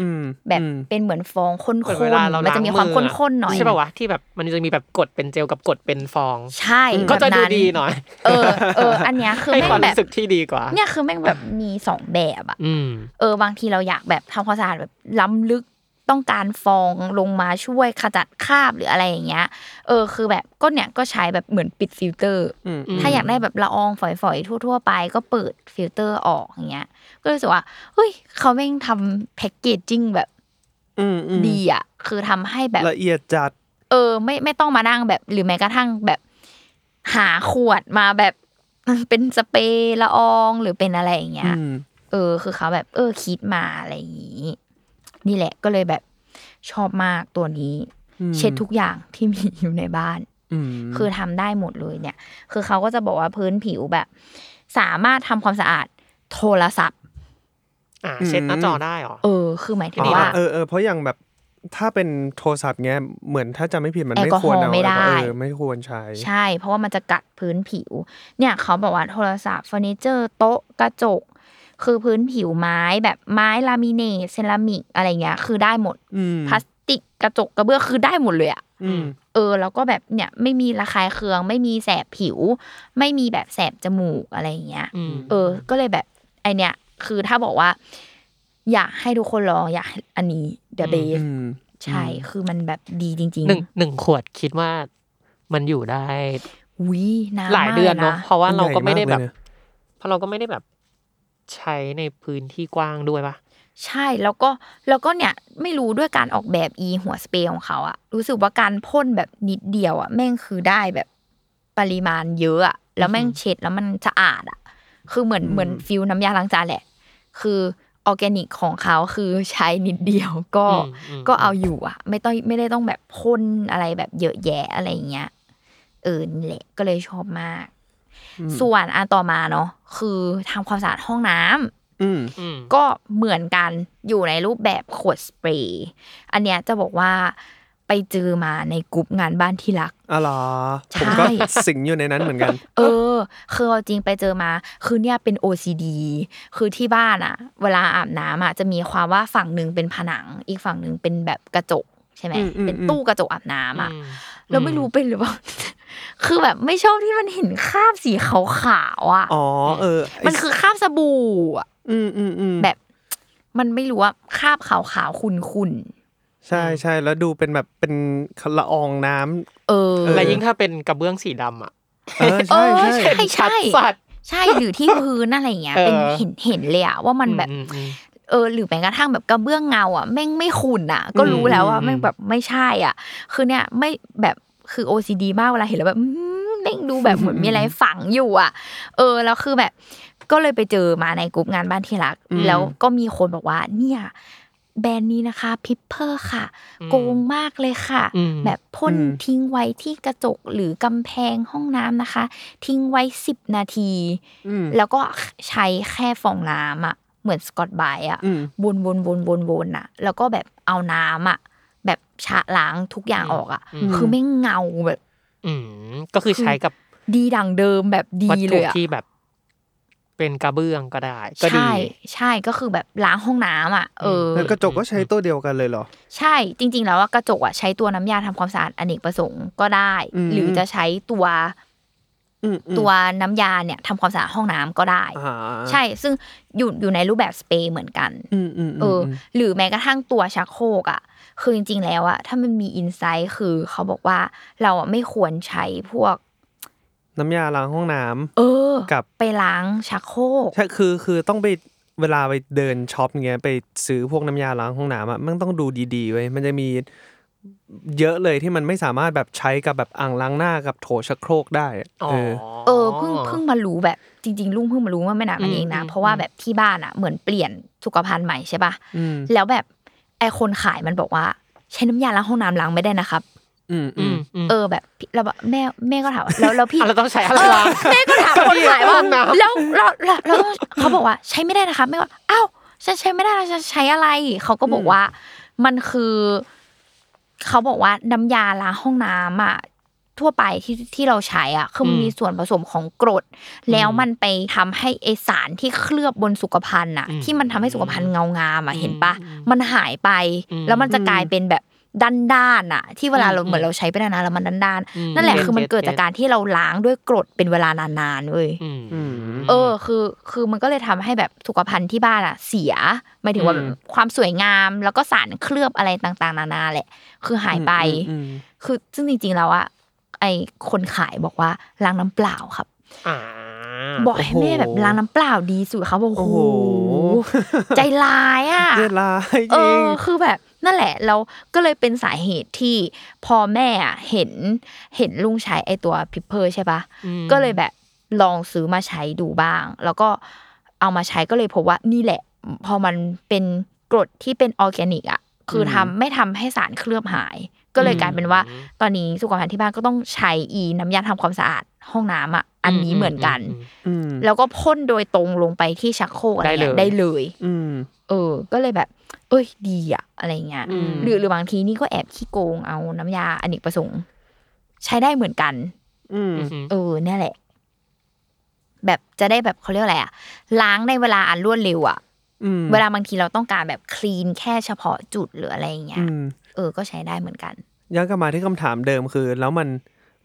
Speaker 4: อืม
Speaker 2: แบบ
Speaker 4: อืม
Speaker 2: เป็นเหมือนฟองข้น
Speaker 3: เหมือนเวลาเรา
Speaker 2: ๆมันจะมีความ
Speaker 3: ล้งอ
Speaker 2: ข้นๆหน่อย
Speaker 3: ใช่ป่าวะที่แบบมันจะมีแบบกดเป็นเจลกับกดเป็นฟอง
Speaker 2: ใช่
Speaker 3: ก็จะ
Speaker 2: แบบ
Speaker 3: ดู
Speaker 2: นั้น
Speaker 3: ดีหน่อย
Speaker 2: เออเอออันเนี้ยคือ
Speaker 3: ให้
Speaker 2: แม่
Speaker 3: ความ
Speaker 2: งแบบ
Speaker 3: รู้สึกที่ดีกว่า
Speaker 2: เนี่ยคือแม่งแบบมีสองแบบอะ
Speaker 3: อืม
Speaker 2: เออบางทีเราอยากแบบทำความสะอาดแบบล้ำลึก ต้องการฟองลงมาช่วยขจัดคราบหรืออะไรอย่างเงี้ย เออคือแบบก็เนี่ยก็ใช้แบบเหมือนปิดฟิลเตอร์
Speaker 4: อืม
Speaker 2: ถ้าอยากได้แบบละอองฝอยๆ ทั่ว ๆ ไป ก็เปิดฟิลเตอร์ออกอย่างเงี้ย ก็รู้สึกว่าเฮ้ยเขาแม่งทำ packaging แบบ
Speaker 4: อืมอืม
Speaker 2: ดีอะ คือทำให้แบบ
Speaker 4: ละเอียดจัด
Speaker 2: เออ ไม่ไม่ต้องมานั่งแบบหรือแม้กระทั่งแบบหาขวดมาแบบเป็นสเปรย์ละอองหรือเป็นอะไรอย่างเงี้ย
Speaker 4: อืม
Speaker 2: เออ คือเขาแบบ เออคิดมาอะไรอย่างนี้ นี่แหละก็เลยแบบชอบมากตัวนี้
Speaker 4: อืม
Speaker 2: เช็ดทุกอย่างที่มีอยู่ในบ้าน
Speaker 4: อืม
Speaker 2: คือทำได้หมดเลยเนี่ย คือเขาก็จะบอกว่าพื้นผิวแบบ สามารถทำความสะอาดโทรศัพท์
Speaker 3: อ่าเช็ดหน้าจอได้เหรอ
Speaker 2: เออ คือหมายถึง
Speaker 4: อ๋อ
Speaker 2: ว่า
Speaker 4: เออเออเพราะอย่างแบบถ้าเป็นโทรศัพท์เงี้ยเหมือนถ้าจะไม่ผิดมัน
Speaker 2: แอล
Speaker 4: ไม่
Speaker 2: กอฮ
Speaker 4: คว
Speaker 2: อ
Speaker 4: ร
Speaker 2: ล์
Speaker 4: เอา
Speaker 2: ไม่ได้
Speaker 4: เออไม่ควรใช้
Speaker 2: ใช่ เพราะว่ามันจะกัดพื้นผิว เนี่ยเขาบอกว่าโทรศัพท์เฟอร์นิเจอร์ โต๊ะกระจก คือพื้นผิวไม้แบบไม้ลามิเนตเซรามิกอะไรเงี้ย คือได้หมด
Speaker 4: อืม
Speaker 2: พลาสติกกระจกกระเบื้องคือได้หมดเลยอะ
Speaker 4: อืม
Speaker 2: เออ แล้วก็แบบเนี่ยไม่มีระคายเคือง ไม่มีแสบผิว ไม่มีแบบแสบจมูกอะไรอย่างเงี้ย
Speaker 3: อืม
Speaker 2: เออ ก็เลยแบบไอเนี่ยคือถ้าบอกว่า อยากให้ทุกคนลองอยากให้อันนี้ the best
Speaker 4: อืม
Speaker 2: ใช่คือมันแบบดีจริง
Speaker 3: หนึ่งหนึ่งขวดคิดว่ามันอยู่ได้
Speaker 2: ๆอุ้ยนาน
Speaker 3: หลายเดือน
Speaker 2: ม
Speaker 3: เนาะ
Speaker 2: ก
Speaker 3: เพราะว่าเราก็ไม่ได้แบบ
Speaker 4: ใหญ่ากเลยนะ
Speaker 3: เพราะเราก็ไม่ได้แบบ ใช้ในพื้นที่กว้างด้วยปะ
Speaker 2: ใช่แล้วก็แล้วก็เนี่ยไม่รู้ด้วยการออกแบบอีหัวสเปรย์ของเขาอะรู้สึกว่าการพ่นแบบนิดเดียวอะแม่งคือได้แบบปริมาณเยอะอะแล้วแม่งเช็ดแล้วมันสะอาดอะคือเหมือนเหมือนฟิลน้ำยาล้างจานแหละ คือออร์แกนิกของเขาคือใช้นิดเดียวก็
Speaker 3: อืม
Speaker 2: ก็เอาอยู่อะไม่ต้องไม่ได้ต้องแบบพ่นอะไรแบบเยอะแยะอะไรอย่างเงี้ยเออนี่แหละก็เลยชอบมาก ส่วนอันต่อมาเนาะคือทำความสะอาดห้องน้ำ
Speaker 4: อืม
Speaker 3: อืม
Speaker 2: ก็เหมือนกันอยู่ในรูปแบบขวดสเปรย์อันเนี้ยจะบอกว่าไปเจอมาในกลุ่มงานบ้านที่รัก
Speaker 4: อ๋อเหรอ
Speaker 2: ใช่
Speaker 4: ผมก็สิงอยู่ในนั้นเหมือนกัน
Speaker 2: เออ คือเอาจริงไปเจอมา คือเนี่ยเป็น OCD คือที่บ้านอะเวลาอาบน้ำอะจะมีความว่าฝั่งหนึ่งเป็นผนัง อีกฝั่งหนึ่งเป็นแบบกระจก ใช่ไหม
Speaker 4: อืมอืม
Speaker 2: เป็น
Speaker 4: อืม
Speaker 2: ตู้กระจกอาบน้ำอะ
Speaker 3: อืม
Speaker 2: แล้วไม่รู้เป็นหรือเปล่าคือแบบไม่ชอบที่มันเห็นคราบสีขาวๆอะ
Speaker 4: อ๋อเออไมั
Speaker 2: นคือคราบสบู่อะ
Speaker 4: อืมอืมอืม
Speaker 2: แบบ มันไม่รู้ว่าคราบขาวๆขุ่นๆ
Speaker 4: ใช่ใช่แล้วดูเป็นแบบเป็นละอองน้ำ
Speaker 2: เออ
Speaker 3: และยิ่งถ้าเป็นกระเบื้องสีดำอะ
Speaker 4: เออใช่
Speaker 2: เออ
Speaker 4: ใช่
Speaker 2: ใช่
Speaker 3: ชัดสัตว์
Speaker 2: ใช่หรือที่พื้นอะไรอย่างเงี้ย
Speaker 3: เออ
Speaker 2: เป็นเห็นเห็นเลยอะว่ามันแบบ
Speaker 3: อือืม
Speaker 2: เออหรือแม้กระทั่งแบบกระเบื้องเงาอะแม่งไม่ขุ่นอะ ก็รู้แล้วว่า
Speaker 3: อืม
Speaker 2: แม่งแบบไม่ใช่อะ คือเนี่ยไม่แบบคือ OCD มากเวลาเห็นแล้วแบบอืมแม่งดูแบบเหมือนมีอะไรฝังอยู่อะ เออแล้วคือแบบ ก็เลยไปเจอมาในกลุ่มงานบ้านที่รัก แล้วก็มีคนบอกว่า เนี่ยแบรนด์นี้นะคะพิพเพอร์ค่ะ โกงมากเลยค่ะ
Speaker 3: อืม
Speaker 2: แบบพ่น
Speaker 4: อืม
Speaker 2: ทิ้งไว้ที่กระจกหรือกำแพงห้องน้ำนะคะ ทิ้งไว้สิบนาที
Speaker 4: อืม
Speaker 2: แล้วก็ใช้แค่ฟองน้ำอะ เหมือนสกอตไบรท์อะ
Speaker 4: อืม
Speaker 2: วนวนวนวนวนอะแล้วก็แบบเอาน้ำอะแบบชะล้างทุกอย่างออกอะ
Speaker 3: อืม
Speaker 2: คือไม่งเงาแบบ
Speaker 3: อืมก็คือใช้กับ
Speaker 2: ดีดังเดิมแบบดี
Speaker 3: วัต
Speaker 2: เล
Speaker 3: ถุ
Speaker 2: ยอะ
Speaker 3: ที่แบบ เป็นกระเบื้องก็ได้ก็ดี
Speaker 2: ใช่ใช่ก็คือแบบล้างห้องน้ำอะเออ
Speaker 4: แล้วกระจกก็ใช้ตัวเดียวกันเลยเหรอ
Speaker 2: ใช่จริง ๆ แล้วว่ากระจกอะใช้ตัวน้ำยาทำความสะอาดอเนกประสงค์ก็ได้
Speaker 4: อืม
Speaker 2: หรือจะใช้ตัว
Speaker 4: อืมอืม
Speaker 2: ตัวน้ำยาเนี่ยทำความสะอาดห้องน้ำก็ได้
Speaker 4: อ่า
Speaker 2: ใช่ซึ่งอยู่อยู่ในรูปแบบสเปรย์เหมือนกัน
Speaker 4: อืมอืม
Speaker 2: เอออ หรือแม้กระทั่งตัวชักโครกอะคือจริง ๆ แล้วอะถ้ามันมี insight คือเขาบอกว่าเราอะไม่ควรใช้พวก
Speaker 4: น้ำยาล้างห้องน้ำ
Speaker 2: เออ
Speaker 4: กับ
Speaker 2: ไปล้างชักโครก
Speaker 4: ใช่คือคือต้องไปเวลาไปเดิน shop เงี้ยไปซื้อพวกน้ำยาล้างห้องน้ำอะมันต้องดูดีๆเว้ยมันจะมี เยอะเลยที่มันไม่สามารถแบบใช้กับแบบอ่างล้างหน้ากับโถชักโครกได้อะ
Speaker 3: อ๋อ
Speaker 4: เออ
Speaker 2: เออเพิ่งเพิ่งมารู้แบบจริงๆลุงเพิ่งมารู้ว่าไม่นานมานี้เองนะ
Speaker 3: อืม
Speaker 2: เพราะว่าแบบที่บ้านอะเหมือนเปลี่ยนสุขภัณฑ์ใหม่ใช่ปะ
Speaker 4: อืม
Speaker 2: แล้วแบบไอคนขายมันบอกว่า ใช้น้ำยาล้างห้องน้ำล้างไม่ได้นะครับ
Speaker 4: อืมอื
Speaker 3: อื
Speaker 4: ม
Speaker 3: มอืม
Speaker 2: เออแบบพี่แล้วแบบแม่แม่ก็ถามว่าแล้วแล้วพี่
Speaker 3: อะเราต้องใช้อะไรล้าง
Speaker 2: แม่ก็ถามคนขายว่า
Speaker 3: ห้องน้ำ
Speaker 2: แล้วแล้วแล้วแล้วต้องเขาบอกว่าใช้ไม่ได้นะคะแม่ก็อ้าวฉันใช้ไม่ได้แล้วจะใช้อะไรเขาก็บอกว่ามันคือ เขาบอกว่าน้ำยาล้างห้องน้ำอะทั่วไปที่ที่เราใช้อะคือมัน
Speaker 3: อืม
Speaker 2: มีส่วนผสมของกรด แล้วมันไปทำให้ไอสารที่เคลือบบนสุขภัณฑ์อะ
Speaker 3: อืม
Speaker 2: ที่มันทำให้สุขภัณฑ์เงางามอะ
Speaker 3: อืม
Speaker 2: เห็นปะ
Speaker 3: อืม
Speaker 2: มันหายไป
Speaker 3: อืม
Speaker 2: แล้วมันจะกลายเป็นแบบ ด้านด้านๆอะที่เวลาเรา
Speaker 3: อืม
Speaker 2: เหมือนเราใช้ไปนานๆแล้วมันด้านด้านๆ
Speaker 3: อืม
Speaker 2: นั่นแหละ
Speaker 3: เก็ต
Speaker 2: คือมันเกิด
Speaker 3: เก็ต
Speaker 2: จากการที่เราล้างด้วยกรดเป็นเวลานานๆเว้ย
Speaker 3: อืม
Speaker 4: อืม
Speaker 2: เออ คือคือมันก็เลยทำให้แบบสุขภัณฑ์ที่บ้านอะเสียหมายถึงว่าแบบความสวยงาม แล้วก็สารเคลือบอะไรต่างๆ นานาแหละ คือหายไป
Speaker 4: อืม
Speaker 2: คือซึ่งจริงๆแล้วอะไอคนขายบอกว่าล้างน้ำเปล่าครับ
Speaker 3: อ่า
Speaker 2: บอกให้แม่แบบล้างน้ำเปล่าดีสุดเขาบอกโอ้
Speaker 4: โอ้
Speaker 2: โห
Speaker 4: โห
Speaker 2: ใจร้ายอะ
Speaker 4: เวลาจ
Speaker 2: เอ
Speaker 4: ริง
Speaker 2: อคือแบบ นั่นแหละแล้วก็เลยเป็นสาเหตุที่พอแม่อะเห็นเห็นลุงใช้ไอตัวพิเพอร์ใช่ปะก็เลยแบบลองซื้อมาใช้ดูบ้าง แล้วก็เอามาใช้ก็เลยพบว่านี่แหละ พอมันเป็นกรดที่เป็นออร์แกนิกอะคือทำไม่ทำให้สารเคลือบหาย ก็เลยกลายเป็นว่า ตอนนี้สุขภัณฑ์ที่บ้านก็ต้องใช้อีน้ำยาทำความสะอาดห้องน้ำอะอันนี้เหมือนกัน
Speaker 4: อืม
Speaker 2: แล้วก็พ่นโดยตรงลงไปที่ชักโครกอะไรเงี้ย
Speaker 3: ได้
Speaker 2: ได้
Speaker 3: เล
Speaker 2: เลย
Speaker 4: อืม
Speaker 2: เออ ก็เลยแบบ เอ้ยดีอะอะไรเงี้ย
Speaker 3: อืม
Speaker 2: หรือหรือบางทีนี่ก็แอบขี้โกงเอาน้ำยาอเนกประสงค์ ใช้ได้เหมือนกัน
Speaker 4: อืม
Speaker 3: อืม
Speaker 2: เออเนี่ยแหละ แบบจะได้แบบเขาเรียกอะไรอะล้างในเวลาอันรวดเร็วอะ
Speaker 4: อืม
Speaker 2: เวลาบางทีเราต้องการแบบคลีนแค่เฉพาะจุดหรืออะไรอย่างเงี้
Speaker 4: อื
Speaker 2: ย
Speaker 4: ม
Speaker 2: เออ ก็ใช้ได้เหมือนกัน
Speaker 4: ย้อนกลับมาที่คำถามเดิมคือ แล้วมัน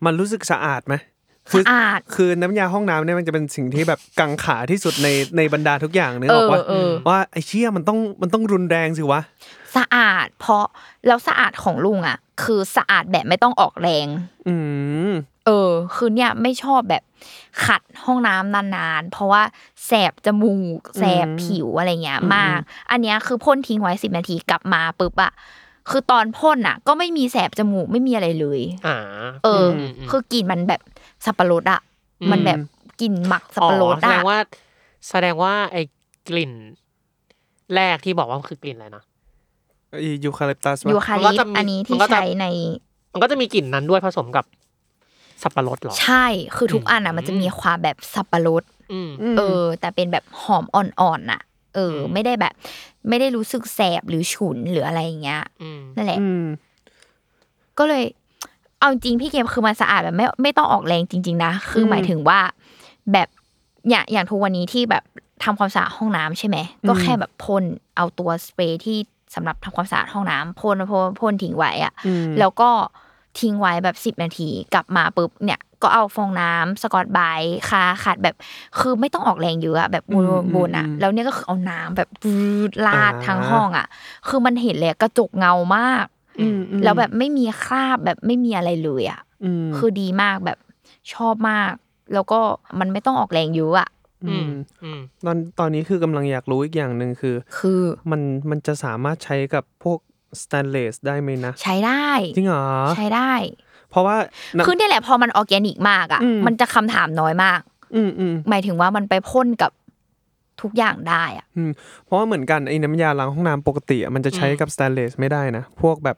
Speaker 4: มันรู้สึกสะอาดไหม คื
Speaker 2: สะอาด
Speaker 4: คือน้ำยาห้องน้ำเนี่ยมันจะเป็นสิ่งที่แบบกังขาที่สุดในในบรรดาทุกอย่างนึกออกว่า
Speaker 2: เออเออ
Speaker 4: ว่าไอ้เชี่ยมันต้องมันต้องรุนแรงสิวะ
Speaker 2: สะอาด เพราะแล้วสะอาดของลุงอะคือสะอาดแบบไม่ต้องออกแรง
Speaker 4: อืม
Speaker 2: เออ คือเนี่ยไม่ชอบแบบขัดห้องน้ำนานๆ เพราะว่าแสบจมูกแสบผิวอะไรเงี้ยมาก อันเนี้ยคือพ่นทิ้งไว้สิบนาทีกลับมาปุ๊บอะคือตอนพ่นอะก็ไม่มีแสบจมูกไม่มีอะไรเลย
Speaker 3: อ่า
Speaker 2: เอออ
Speaker 3: มม
Speaker 2: คือกลิ่นมันแบบ สับปะรดอะ
Speaker 3: อืม
Speaker 2: มันแบบกลิ่นหมักสับปะรด
Speaker 3: อ๋อแสด
Speaker 2: อะ
Speaker 3: งว่า แสดงว่าไอ้กลิ่น แรกที่บอกว่ามันคือกลิ่นอะไรนะ
Speaker 4: ยูคาลิปตัส
Speaker 2: ยูคา
Speaker 3: มันก็
Speaker 2: ลิป
Speaker 3: จะมี
Speaker 2: อันนี้ที่
Speaker 3: มันก็จะ
Speaker 2: ใช้ใน
Speaker 3: มันก็จะมีกลิ่นนั้นด้วยผสมกับสับปะรดเหรอ
Speaker 2: ใช่คือทุกอันอะมันจะมีความแบบสับปะรด
Speaker 3: อืม
Speaker 2: เออ แต่เป็นแบบหอมอ่อนๆน่ะ เออ ไม่ได้แบบ ไม่ได้รู้สึกแสบหรือฉุนหรืออะไรอย่างเงี้ย
Speaker 3: อืม
Speaker 2: นั่นแหละ
Speaker 4: อืม
Speaker 2: ก็เลย เอาจริงพี่เกมคือมันสะอาดแบบไม่ไม่ต้องออกแรงจริง ๆ นะ คือหมายถึงว่า แบบอย่างอย่างทุกวันนี้ที่แบบทำความสะอาดห้องน้ำใช่ไหมก็แค่แบบพ่นเอาตัวสเปรย์ที่สำหรับทำความสะอาดห้องน้ำพ่นพ่นพ่นทิ้งไว้อะ
Speaker 4: อืม
Speaker 2: แล้วก็ทิ้งไว้แบบสิบนาทีกลับมาปุ๊บเนี่ยก็เอาฟองน้ำสกอตไบรท์คาขัดแบบคือไม่ต้องออกแรงเยอะอะแบบบนบนอะแล้วเนี่ยก็คือเอาน้ำแบบปรืดลาดทั้งห้องอะคือมันเห็นเลยกระจกเงามาก
Speaker 4: อืมอืม
Speaker 2: แล้วแบบไม่มีคราบแบบไม่มีอะไรเลยอะ
Speaker 4: อืม
Speaker 2: คือดีมากแบบชอบมาก แล้วก็มันไม่ต้องออกแรงเยอะอะ
Speaker 3: อืมอืม
Speaker 4: ตอนตอนนี้คือกำลังอยากรู้อีกอย่างหนึ่งคือ
Speaker 2: คือ
Speaker 4: มันมันจะสามารถใช้กับพวกสแตนเลสได้ไหมนะ
Speaker 2: ใช้ได้
Speaker 4: จริงเหรอ
Speaker 2: ใช้ได้
Speaker 4: เพราะว่าน้ำ
Speaker 2: คือเนี่ยแหละพอมันออร์แกนิกมากอะ
Speaker 4: อืม
Speaker 2: มันจะคำถามน้อยมาก
Speaker 4: อืมอืม
Speaker 2: หมายถึงว่ามันไปพ่นกับ ทุกอย่างได้อะ
Speaker 4: อืมเพราะว่าเหมือนกันไอ้น้ำยาล้างห้องน้ำปกติอะมันจะใช้กับสแตนเลสไม่ได้นะ พวกแบบ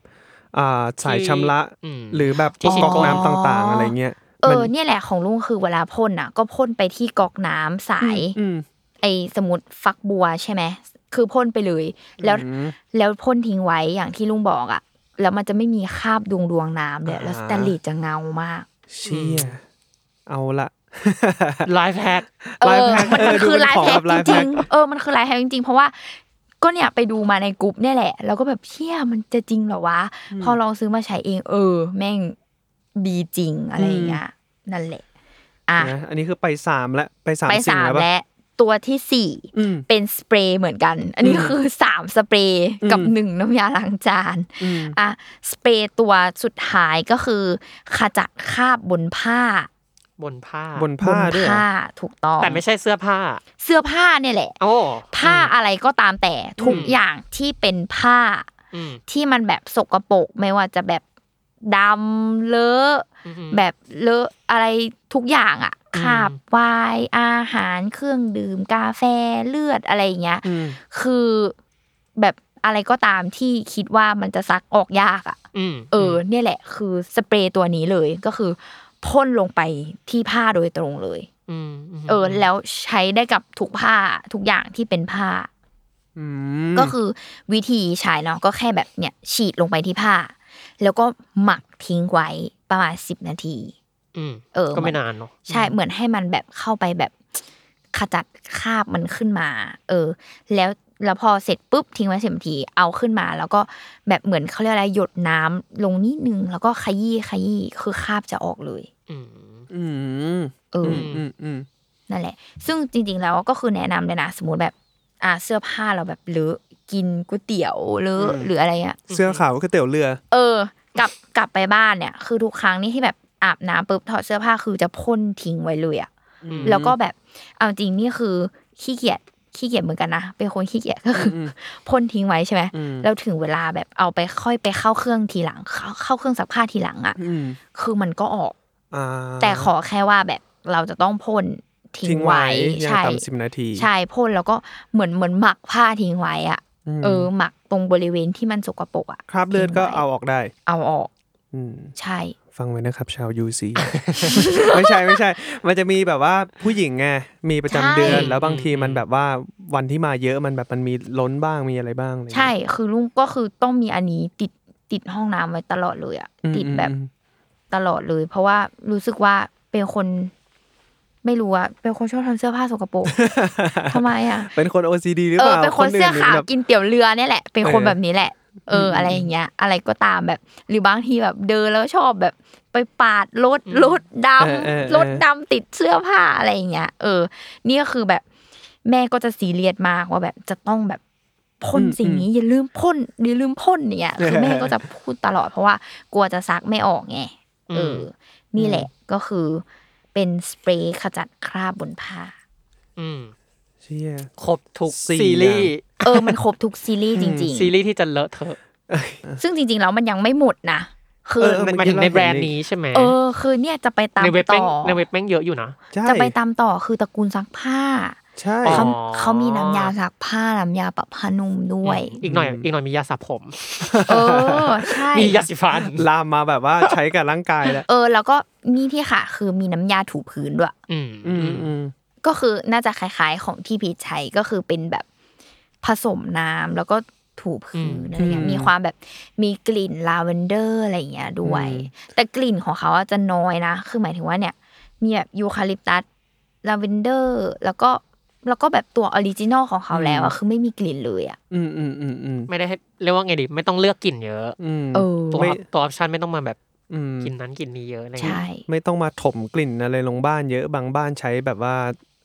Speaker 4: อ่าสายชำระ
Speaker 3: อืม
Speaker 4: หรือแบบ
Speaker 3: ที่
Speaker 4: พวก
Speaker 3: ฉีด
Speaker 4: ก๊อกน้ำต่างๆ อะไรเงี้ย
Speaker 2: เอ
Speaker 4: มัน
Speaker 2: อเนี่ยแหละของลุงคือเวลาพ่นอะ ก็พ่นไปที่ก๊อกน้ำสาย
Speaker 4: อืม
Speaker 2: ไอ้สมมติฝักบัวใช่ไหมคือพ่นไปเลย แล้ว
Speaker 4: อืม
Speaker 2: แล้วพ่นทิ้งไว้อย่างที่ลุงบอกอะ แล้วมันจะไม่มีคราบดวงดวงๆน้ำเลยแล้ว
Speaker 4: อ่า
Speaker 2: สแตนเลสจะเงามาก
Speaker 4: เชี่ยเอาละ
Speaker 3: life hack
Speaker 2: เออ
Speaker 4: life hack
Speaker 2: มัน
Speaker 4: เออ
Speaker 2: มัน
Speaker 4: ดู
Speaker 2: คือ
Speaker 4: เป็น
Speaker 2: life hack
Speaker 4: ของ
Speaker 2: แบ
Speaker 4: บ life hack
Speaker 2: จ
Speaker 4: ฟ์แพ็
Speaker 2: ริ
Speaker 4: ค
Speaker 2: งๆเออมันคือ life hack จริงๆเพราะว่าก็เนี่ยไปดูมาในกลุ่มเนี่ยแหละ แล้วก็แบบเชี่ยมันจะจริงเหรอวะ พอลองซื้อมาใช้เองเออ แม่งดีจริงอะไรอย่างเงี้ยนั่นแหละ อะ
Speaker 4: นะอันนี้คือไปสามแล้วไปสาม
Speaker 2: ไป
Speaker 4: สิ่ง
Speaker 2: สาม
Speaker 4: แล้วปะ
Speaker 2: และตัวที่สี่
Speaker 4: อืม
Speaker 2: เป็นสเปรย์เหมือนกัน อันนี้
Speaker 4: อืม
Speaker 2: คือสามสเปรย์กับ
Speaker 4: อืม
Speaker 2: หนึ่งน้ำยาล้างจาน
Speaker 4: อืม
Speaker 2: อะสเปรย์ตัวสุดท้ายก็คือขจัดคราบบนผ้า
Speaker 3: บนผ้า
Speaker 4: บนผ้า
Speaker 2: บน
Speaker 4: ด้วยเหรอ
Speaker 2: ผ้าถูกต้อง
Speaker 3: แต่ไม่ใช่เสื้อผ้า
Speaker 2: เสื้อผ้าเนี่ยแหละ
Speaker 3: โอ้
Speaker 2: ผ้าอะไรก็ตามแต่ทุก
Speaker 3: อืม
Speaker 2: อย่างที่เป็นผ้า
Speaker 3: อืม
Speaker 2: ที่มันแบบสกปรกไม่ว่าจะแบบดำเลอะ
Speaker 3: อืม
Speaker 2: แบบเลอะอะไรทุกอย่างอะ
Speaker 3: อืม
Speaker 2: คราบไวน์อาหารเครื่องดื่มกาแฟเลือดอะไรอย่างเงี้ย
Speaker 4: อืม
Speaker 2: คือแบบอะไรก็ตามที่คิดว่ามันจะซักออกยากอะ
Speaker 3: อืม
Speaker 2: เออ เนี่ยแหละ คือสเปรย์ตัวนี้เลยก็คือ พ่นลงไปที่ผ้าโดยตรงเลย
Speaker 3: อืมม
Speaker 2: เออ แล้วใช้ได้กับทุกผ้าทุกอย่างที่เป็นผ้า
Speaker 4: อืม
Speaker 2: ก็คือวิธีใช้เนาะก็แค่แบบเนี่ยฉีดลงไปที่ผ้า แล้วก็หมักทิ้งไว้ประมาณสิบนาที
Speaker 3: อืม
Speaker 2: เออ
Speaker 3: ก็ไม่นานเนาะ
Speaker 2: ใช่เหมือนให้มันแบบเข้าไปแบบขจัดคราบมันขึ้นมา เออ แล้วแล้วพอเสร็จปุ๊บทิ้งไว้สิบนาทีเอาขึ้นมา แล้วก็แบบเหมือนเขาเรียกอะไรหยดน้ำลงนิดนึงแล้วก็ขยี้ขยี้คือคราบจะออกเลย
Speaker 3: อืม
Speaker 4: อืม
Speaker 2: เอออ
Speaker 4: อืมอืม
Speaker 2: นั่นแหละ ซึ่งจริง ๆ แล้วก็คือแนะนำเลยนะ สมมติแบบ อ่าเสื้อผ้าเราแบบเลอะกินก๋วยเตี๋ยวเลอะหรืออะไรเงี้ย
Speaker 4: เสื้อขาวก็เตี๋ยวเรือ
Speaker 2: เออ กลับกลับไปบ้านเนี่ย คือทุกครั้งนี่ที่แบบอาบน้ำปุ๊บถอดเสื้อผ้าคือจะพ่นทิ้งไว้เลยอะแล้วก็แบบเอาจริงนี่คือขี้เกียจขี้เกียจเหมือนกันนะเป็นคนขี้เกียจก็คืออพ่นทิ้งไว้ใช่ไหม
Speaker 4: อืม
Speaker 2: แล้วถึงเวลาแบบเอาไปค่อยไปเข้าเครื่องทีหลัง เข้าเข้าเครื่องซักผ้าทีหลังอะ
Speaker 4: อืม
Speaker 2: คือมันก็ออก
Speaker 4: อ่า
Speaker 2: แต่ขอแค่ว่าแบบเราจะต้องพ่นทิ้
Speaker 4: ทิ้
Speaker 2: ง
Speaker 4: ง
Speaker 2: ไว้
Speaker 4: ไว้ยัง
Speaker 2: ใช่
Speaker 4: ต่ำสิบนาที
Speaker 2: ใช่พ่นแล้วก็เหมือนเหมือนหมักผ้าทิ้งไว้อะ
Speaker 4: ม
Speaker 2: เออ หมักตรงบริเวณที่มันสกปรกอะ
Speaker 4: คราบเลือดก็
Speaker 2: ทิ้งไว้
Speaker 4: เอาออกได้
Speaker 2: เอาออก
Speaker 4: อืม
Speaker 2: ใช่
Speaker 4: ฟังไว้นะครับ ชาวยูซีไม่ใช่ไม่ใช่ มันจะมีแบบว่าผู้หญิงไงมีประจำเดือน แล้วบางทีมันแบบว่าวันที่มาเยอะมันแบบมันมีล้นบ้างมีอะไรบ้างอะไรอย่าง
Speaker 2: ใช่
Speaker 4: เงี้ย
Speaker 2: คือลุงก็คือต้องมีอันนี้ติดติดห้องน้ำไว้ตลอดเลยอะ
Speaker 4: อืม
Speaker 2: ติดแบบ
Speaker 4: อืม
Speaker 2: ตลอดเลย เพราะว่ารู้สึกว่าเป็นคน ไม่รู้อะเป็นคนชอบทำเสื้อผ้าสกปรกทำไมอะ
Speaker 4: เป็นคน OCD หรือ
Speaker 2: เอ
Speaker 4: เป
Speaker 2: อ
Speaker 4: ล่า
Speaker 2: เป็นคนเสื้อขาว
Speaker 4: แบบ
Speaker 2: กินเตี๋ยวเรือเนี่ยแหละ เป็นคน
Speaker 4: เออ
Speaker 2: แบบนี้แหละ เออ อะไรอย่างเงี้ย อะไรก็ตามแบบ หรือบางทีแบบเดินแล้วชอบแบบไปปาดรถรถด
Speaker 4: เออเออำ
Speaker 2: รถดำติดเสื้อผ้าอะไรอย่างเงี้ย เออ นี่ก็คือแบบแม่ก็จะซีเรียสมากว่าแบบจะต้องแบบพ่นสิ่งนี้อย่าลืมพ่นอย่าลืมพ่นเนี่ยคือแม่ก็จะพูดตลอดเพราะว่ากลัวจะซักไม่ออกไง เอออ นี่แหละก็คือเป็นสเปรย์ขจัดคราบบนผ้า
Speaker 3: อืม
Speaker 4: เชี่ย
Speaker 3: ครบทุก
Speaker 4: สี่
Speaker 3: ซีรีส์
Speaker 2: เออมันครบทุกซีรีส์จริง
Speaker 3: ซีรีส์ที่จะเลอะเทอะ
Speaker 2: ๆซึ่งจริง ๆ แล้วมันยังไม่หมดนะคือ
Speaker 4: เออ
Speaker 3: หมายถึงในแบรนด์นี้ใช่ไหม
Speaker 2: เออคือเนี่ยจะไปตาม
Speaker 3: ในเว็บ
Speaker 2: ต่
Speaker 3: แม่ง
Speaker 2: อ
Speaker 3: ในเว็บแม่งเยอะอยู่นะ
Speaker 4: ใช่
Speaker 2: จะไปตามต่อคือตระกูลซักผ้า
Speaker 4: ใช่
Speaker 2: เขา
Speaker 3: อ๋อ
Speaker 2: เขามีน้ำยาซักผ้าน้ำยาปรับผ้านุ่มด้วย
Speaker 3: อีกหน่อย อีกหน่อยมียาสระผม
Speaker 2: เออใช่
Speaker 3: มียาสีฟัน
Speaker 4: ลามมาแบบว่าใช้กับร่างกายแล้ว
Speaker 2: เออ แล้วก็นี่ที่ค่ะ คือมีน้ำยาถูพื้นด้วย
Speaker 3: อืม
Speaker 4: อืมอืม
Speaker 2: ก็คือน่าจะคล้ายๆของที่พีชใช้ก็คือเป็นแบบผสมน้ำแล้วก็ถูพื้นอะไรเงี้ยมีความแบบมีกลิ่นลาเวนเดอร์อะไรเงี้ยด้วย แต่กลิ่นของเขาอะจะน้อยนะ คือหมายถึงว่าเนี่ย มีแบบยูคาลิปตัสลาเวนเดอร์ แล้วก็ แล้วก็แบบตัว original ของเขาแล้วอะคือไม่มีกลิ่นเลยอะ
Speaker 4: อืมอืมอืมอืม
Speaker 3: ไม่ได้ให้เรียกว่าไงดิไม่ต้องเลือกกลิ่นเยอะ
Speaker 4: อืม
Speaker 2: เออ
Speaker 3: ตัว
Speaker 4: ไม่
Speaker 3: ตัว option ไม่ต้องมาแบบ
Speaker 4: อืม
Speaker 3: กลิ่นนั้นกลิ่นนี้เยอะอะไร
Speaker 2: ใช่
Speaker 3: เงี้ย
Speaker 4: ไม่ต้องมาถมกลิ่นอะไรลงบ้านเยอะบางบ้านใช้แบบว่า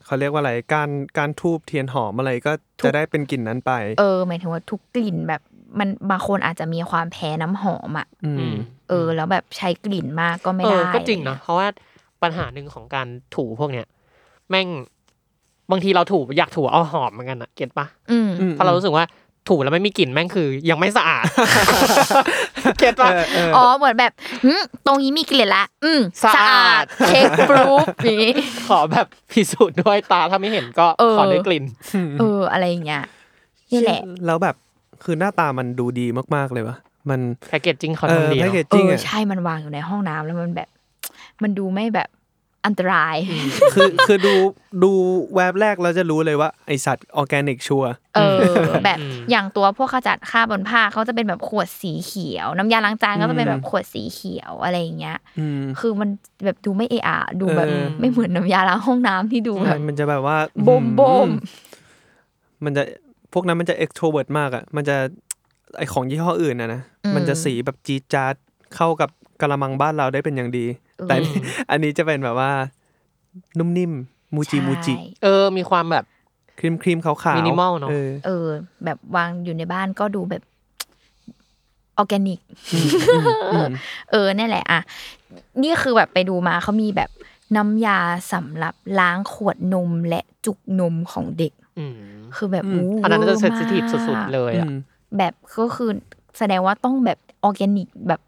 Speaker 4: เขาเรียกว่าอะไรการการธูปเทียนหอมอะไรก็จะได้เป็นกลิ่นนั้นไป
Speaker 2: เออหมายถึงว่าทุกกลิ่นแบบมันบางคนอาจจะมีความแพ้น้ำหอมอะ
Speaker 4: อื
Speaker 3: อื
Speaker 4: ม
Speaker 3: ม
Speaker 2: เออ แล้วแบบใช้กลิ่นมากก็ไม่
Speaker 3: เอ
Speaker 2: ได้
Speaker 3: อก็จริงเนาะเพราะว่าปัญหาหนึ่งของการถูพวกเนี้ยแม่ง บางทีเราถูอยากถูเอาหอมเหมือนกันอะเก็ตปะ
Speaker 2: อืม
Speaker 3: เพราะเรารู้สึกว่าถูแล้วไม่มีกลิ่นแม่งคือ ยังไม่สะอาดเก็ตปะ
Speaker 4: เออเออ
Speaker 2: อ๋อเหมือนแบบหึตรงนี้มีกลิ่นละ อืม
Speaker 3: สะอาด
Speaker 2: เช็คปรูฟอย่างงี้
Speaker 3: ขอแบบพิสูจน์ด้วยตาถ้าไม่เห็นก็
Speaker 2: เออ
Speaker 3: ขอด้วยกลิ่น
Speaker 2: เอออะไรอย่างเงี้ยนี่แหละ
Speaker 4: แล้วแบบคือหน้าตามันดูดีมากๆเลยวะมัน
Speaker 3: packaging เขา
Speaker 4: เออ
Speaker 3: ทำดี
Speaker 4: แพค
Speaker 3: เนาะ
Speaker 4: packaging
Speaker 2: เอ
Speaker 4: จิ้ง
Speaker 2: อใช่มันวางอยู่ในห้องน้ำแล้วมันแบบ มันดูไม่แบบ อันตราย
Speaker 4: คือคือดูดูแวบแรกเราจะรู้เลยว่าไอสัตว์ออร์แกนิกชัวร์
Speaker 2: เออแบบอย่างตัวพวกขจัดคราบบนผ้าเขาจะเป็นแบบขวดสีเขียว น้ำยาล้างจานก็จะเป็นแบบขวดสีเขียวอะไรอย่างเงี้ย
Speaker 4: อืม
Speaker 2: คือมันแบบดูไม่เอะอะดูแบบ
Speaker 4: เออ
Speaker 2: ไม่เหมือนน้ำยาล้างห้องน้ำที่ดูแบบ
Speaker 4: มันจะแบบว่า
Speaker 2: บมบม
Speaker 4: มันจะพวกนั้นมันจะ extrovert มากอะมันจะไอของยี่ห้ออื่นนะนะ
Speaker 2: อืม
Speaker 4: มันจะสีแบบจี๊ดจ๊าดเข้ากับกะละมังบ้านเราได้เป็นอย่างดี แต่อันนี้อันนี้จะเป็นแบบว่า นุ่มนิ่มมูจิมูจิ
Speaker 2: ใช่
Speaker 3: เออ มีความแบบ
Speaker 4: ครีมครีมขาวๆ
Speaker 3: Minimal เนอะ
Speaker 4: ออ
Speaker 2: เออ แบบวางอยู่ในบ้านก็ดูแบบออร์แกนิก เออนั่นแหละ อะ นี่คือแบบไปดูมาเขามีแบบน้ำยาสำหรับล้างขวดนมและจุกนมของเด็ก
Speaker 3: อืม
Speaker 2: คือแบบ
Speaker 4: อืม
Speaker 2: โอั
Speaker 3: นนั้นจะเซน
Speaker 2: ว
Speaker 3: ซิ
Speaker 2: ร์
Speaker 3: ทีฟ
Speaker 2: มาก
Speaker 3: สุดๆเลยอะ
Speaker 4: อืม
Speaker 2: แบบก็คือแสดงว่าต้องแบบออร์แกนิกแบบ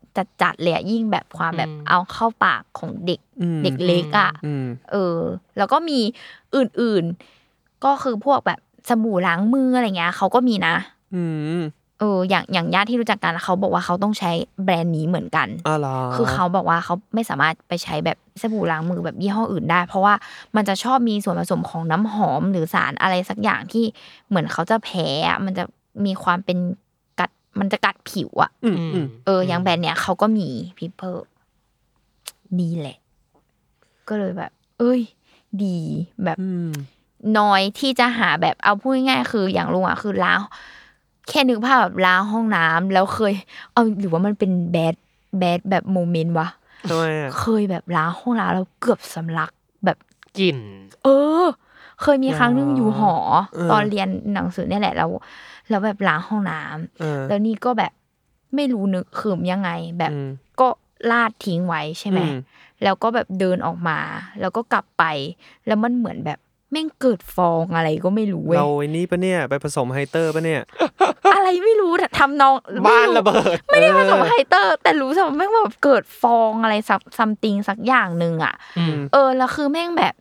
Speaker 2: จัดๆเลยอะยิ่งแบบความแบบ
Speaker 3: อืม
Speaker 2: เอาเข้าปากของเด็ก
Speaker 4: อืม
Speaker 2: เด็กเล็กอะ
Speaker 4: อืม
Speaker 2: เออ แล้วก็มีอื่นๆ ก็คือพวกแบบสบู่ล้างมืออะไรเงี้ยเขาก็มีนะ
Speaker 4: อืม
Speaker 2: เอออย่างอย่างญาติที่รู้จักกันเขาบอกว่าเขาต้องใช้แบรนด์นี้เหมือนกัน
Speaker 4: อ๋อเหรอ
Speaker 2: คือเขาบอกว่าเขาไม่สามารถไปใช้แบบสบู่ล้างมือแบบยี่ห้ออื่นได้ เพราะว่ามันจะชอบมีส่วนผสมของน้ำหอมหรือสารอะไรสักอย่างที่เหมือนเขาจะแพ้อะมันจะมีความเป็นกัด มันจะกัดผิวอะ
Speaker 4: อืมอืม
Speaker 2: เอออย่างแบรนด์เนี้ยเขาก็มี Pipper ดีแหละ ก็เลยแบบ เอ้ย ดีแบบ
Speaker 4: อืม
Speaker 2: น้อยที่จะหาแบบเอาพูดง่ายๆคืออย่างลุงอะคือล้างแค่นึกภาพแบบล้างห้องน้ำแล้วเคย เอาหรือว่ามันเป็นแบดแบดแบบโมเมนต์วะ
Speaker 4: ทำไมอะ
Speaker 2: เคยแบบล้างห้องน้ำแล้วเกือบสำลักแบบ
Speaker 3: กลิ่น
Speaker 2: เออ เคยมีครั้งหนึงอยู่หอ
Speaker 4: เออ
Speaker 2: ตอนเรียนหนังสือเนี่ยแหละแล้ว แล้วแบบล้างห้องน้ำ
Speaker 4: เออ
Speaker 2: แล้วนี่ก็แบบไม่รู้นึกขืมยังไง แบบ
Speaker 4: อืม
Speaker 2: ก็ลาดทิ้งไว้ใช่ไหม
Speaker 4: อืม
Speaker 2: แล้วก็แบบเดินออกมา แล้วก็กลับไป แล้วมันเหมือนแบบแม่งเกิดฟองอะไรก็ไม่รู้เว้ย
Speaker 4: เราไอ้นี่ปะเนี่ย ไปผสมไฮเตอร์ปะเนี่ย
Speaker 2: อะไรไม่รู้แต่ทำนอง
Speaker 3: บ้าน
Speaker 2: ไม่
Speaker 3: ระเบิด
Speaker 2: ไม่ได้ผสมไฮเตอร์ แต่รู้สึกว่าแม่งแบบเกิดฟองอะไรสัก something สักอย่างหนึ่งอะ
Speaker 3: อืม
Speaker 2: เออแล้วคือแม่งแบบ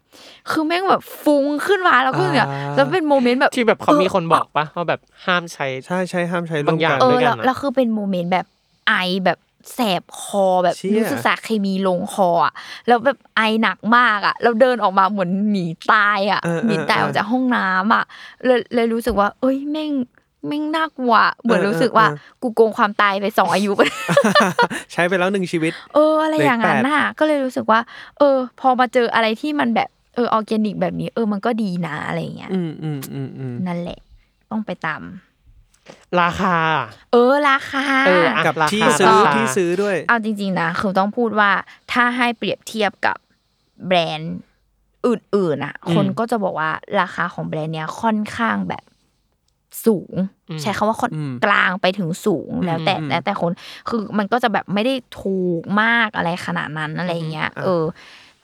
Speaker 2: คือแม่งแบบฟุ้งขึ้นมาแล้วก็เนี่ย
Speaker 4: อ่า
Speaker 2: แล้วเป็น moment แบบ
Speaker 3: ที่แบบเขามีคนบอกปะว่าแบบห้ามใช้
Speaker 4: ใช่ใช่ห้ามใช้ร่วม
Speaker 3: บางอย่า
Speaker 4: กั
Speaker 3: ง
Speaker 4: น
Speaker 2: เอ
Speaker 3: ด้
Speaker 2: อ
Speaker 3: วยกัน
Speaker 2: แล้ว
Speaker 3: อะ
Speaker 2: แล้วคือเป็น moment แบบไอแบบแสบคอแบบ
Speaker 4: เชี่ย
Speaker 2: รู้สึกสารเคมีลงคออะแล้วแบบไอหนักมากอะแล้วเดินออกมาเหมือนหนีตายอะ
Speaker 4: เออ
Speaker 2: หนีตาย
Speaker 4: เออ
Speaker 2: ออกจากห้องน้ำอะเลยเลยรู้สึกว่า เอ้ยแม่งแม่งน่ากลัวเหมือน
Speaker 4: เออ
Speaker 2: รู้สึกว่า
Speaker 4: เออ
Speaker 2: กูโกงความตายไปสองอายุ
Speaker 4: ใช้ไปแล้วหนึ่งชีวิต
Speaker 2: เอออะไรอย่างนั้นน่ะก็เลยรู้สึกว่า เออ พอมาเจออะไรที่มันแบบเออออร์แกนิกแบบนี้ เออมันก็ดีนะอะไรอย่างเงี้ย
Speaker 4: อืมอืมอืมอืม
Speaker 2: นั่นแหละ ต้องไปตาม
Speaker 3: ราคา
Speaker 2: เออ ราคา
Speaker 3: เอออะ
Speaker 4: กับ
Speaker 3: ราคา
Speaker 4: ที่ซื้อ
Speaker 3: ราคา
Speaker 4: ที่ซื้อด้วย
Speaker 2: เอาจริงๆนะคือต้องพูดว่าถ้าให้เปรียบเทียบกับแบรนด์อื่นๆอะคนก็จะบอกว่าราคาของแบรนด์เนี้ยค่อนข้างแบบสูง
Speaker 3: อืม
Speaker 2: ใช้คำว่าค่อน
Speaker 4: อืม
Speaker 2: กลางไปถึงสูงแล้วแต่
Speaker 4: อืม
Speaker 2: แล้วแต่คน คือมันก็จะแบบไม่ได้ถูกมากอะไรขนาดนั้นอะไรอย่างเงี้ย
Speaker 4: อ่า
Speaker 2: เออ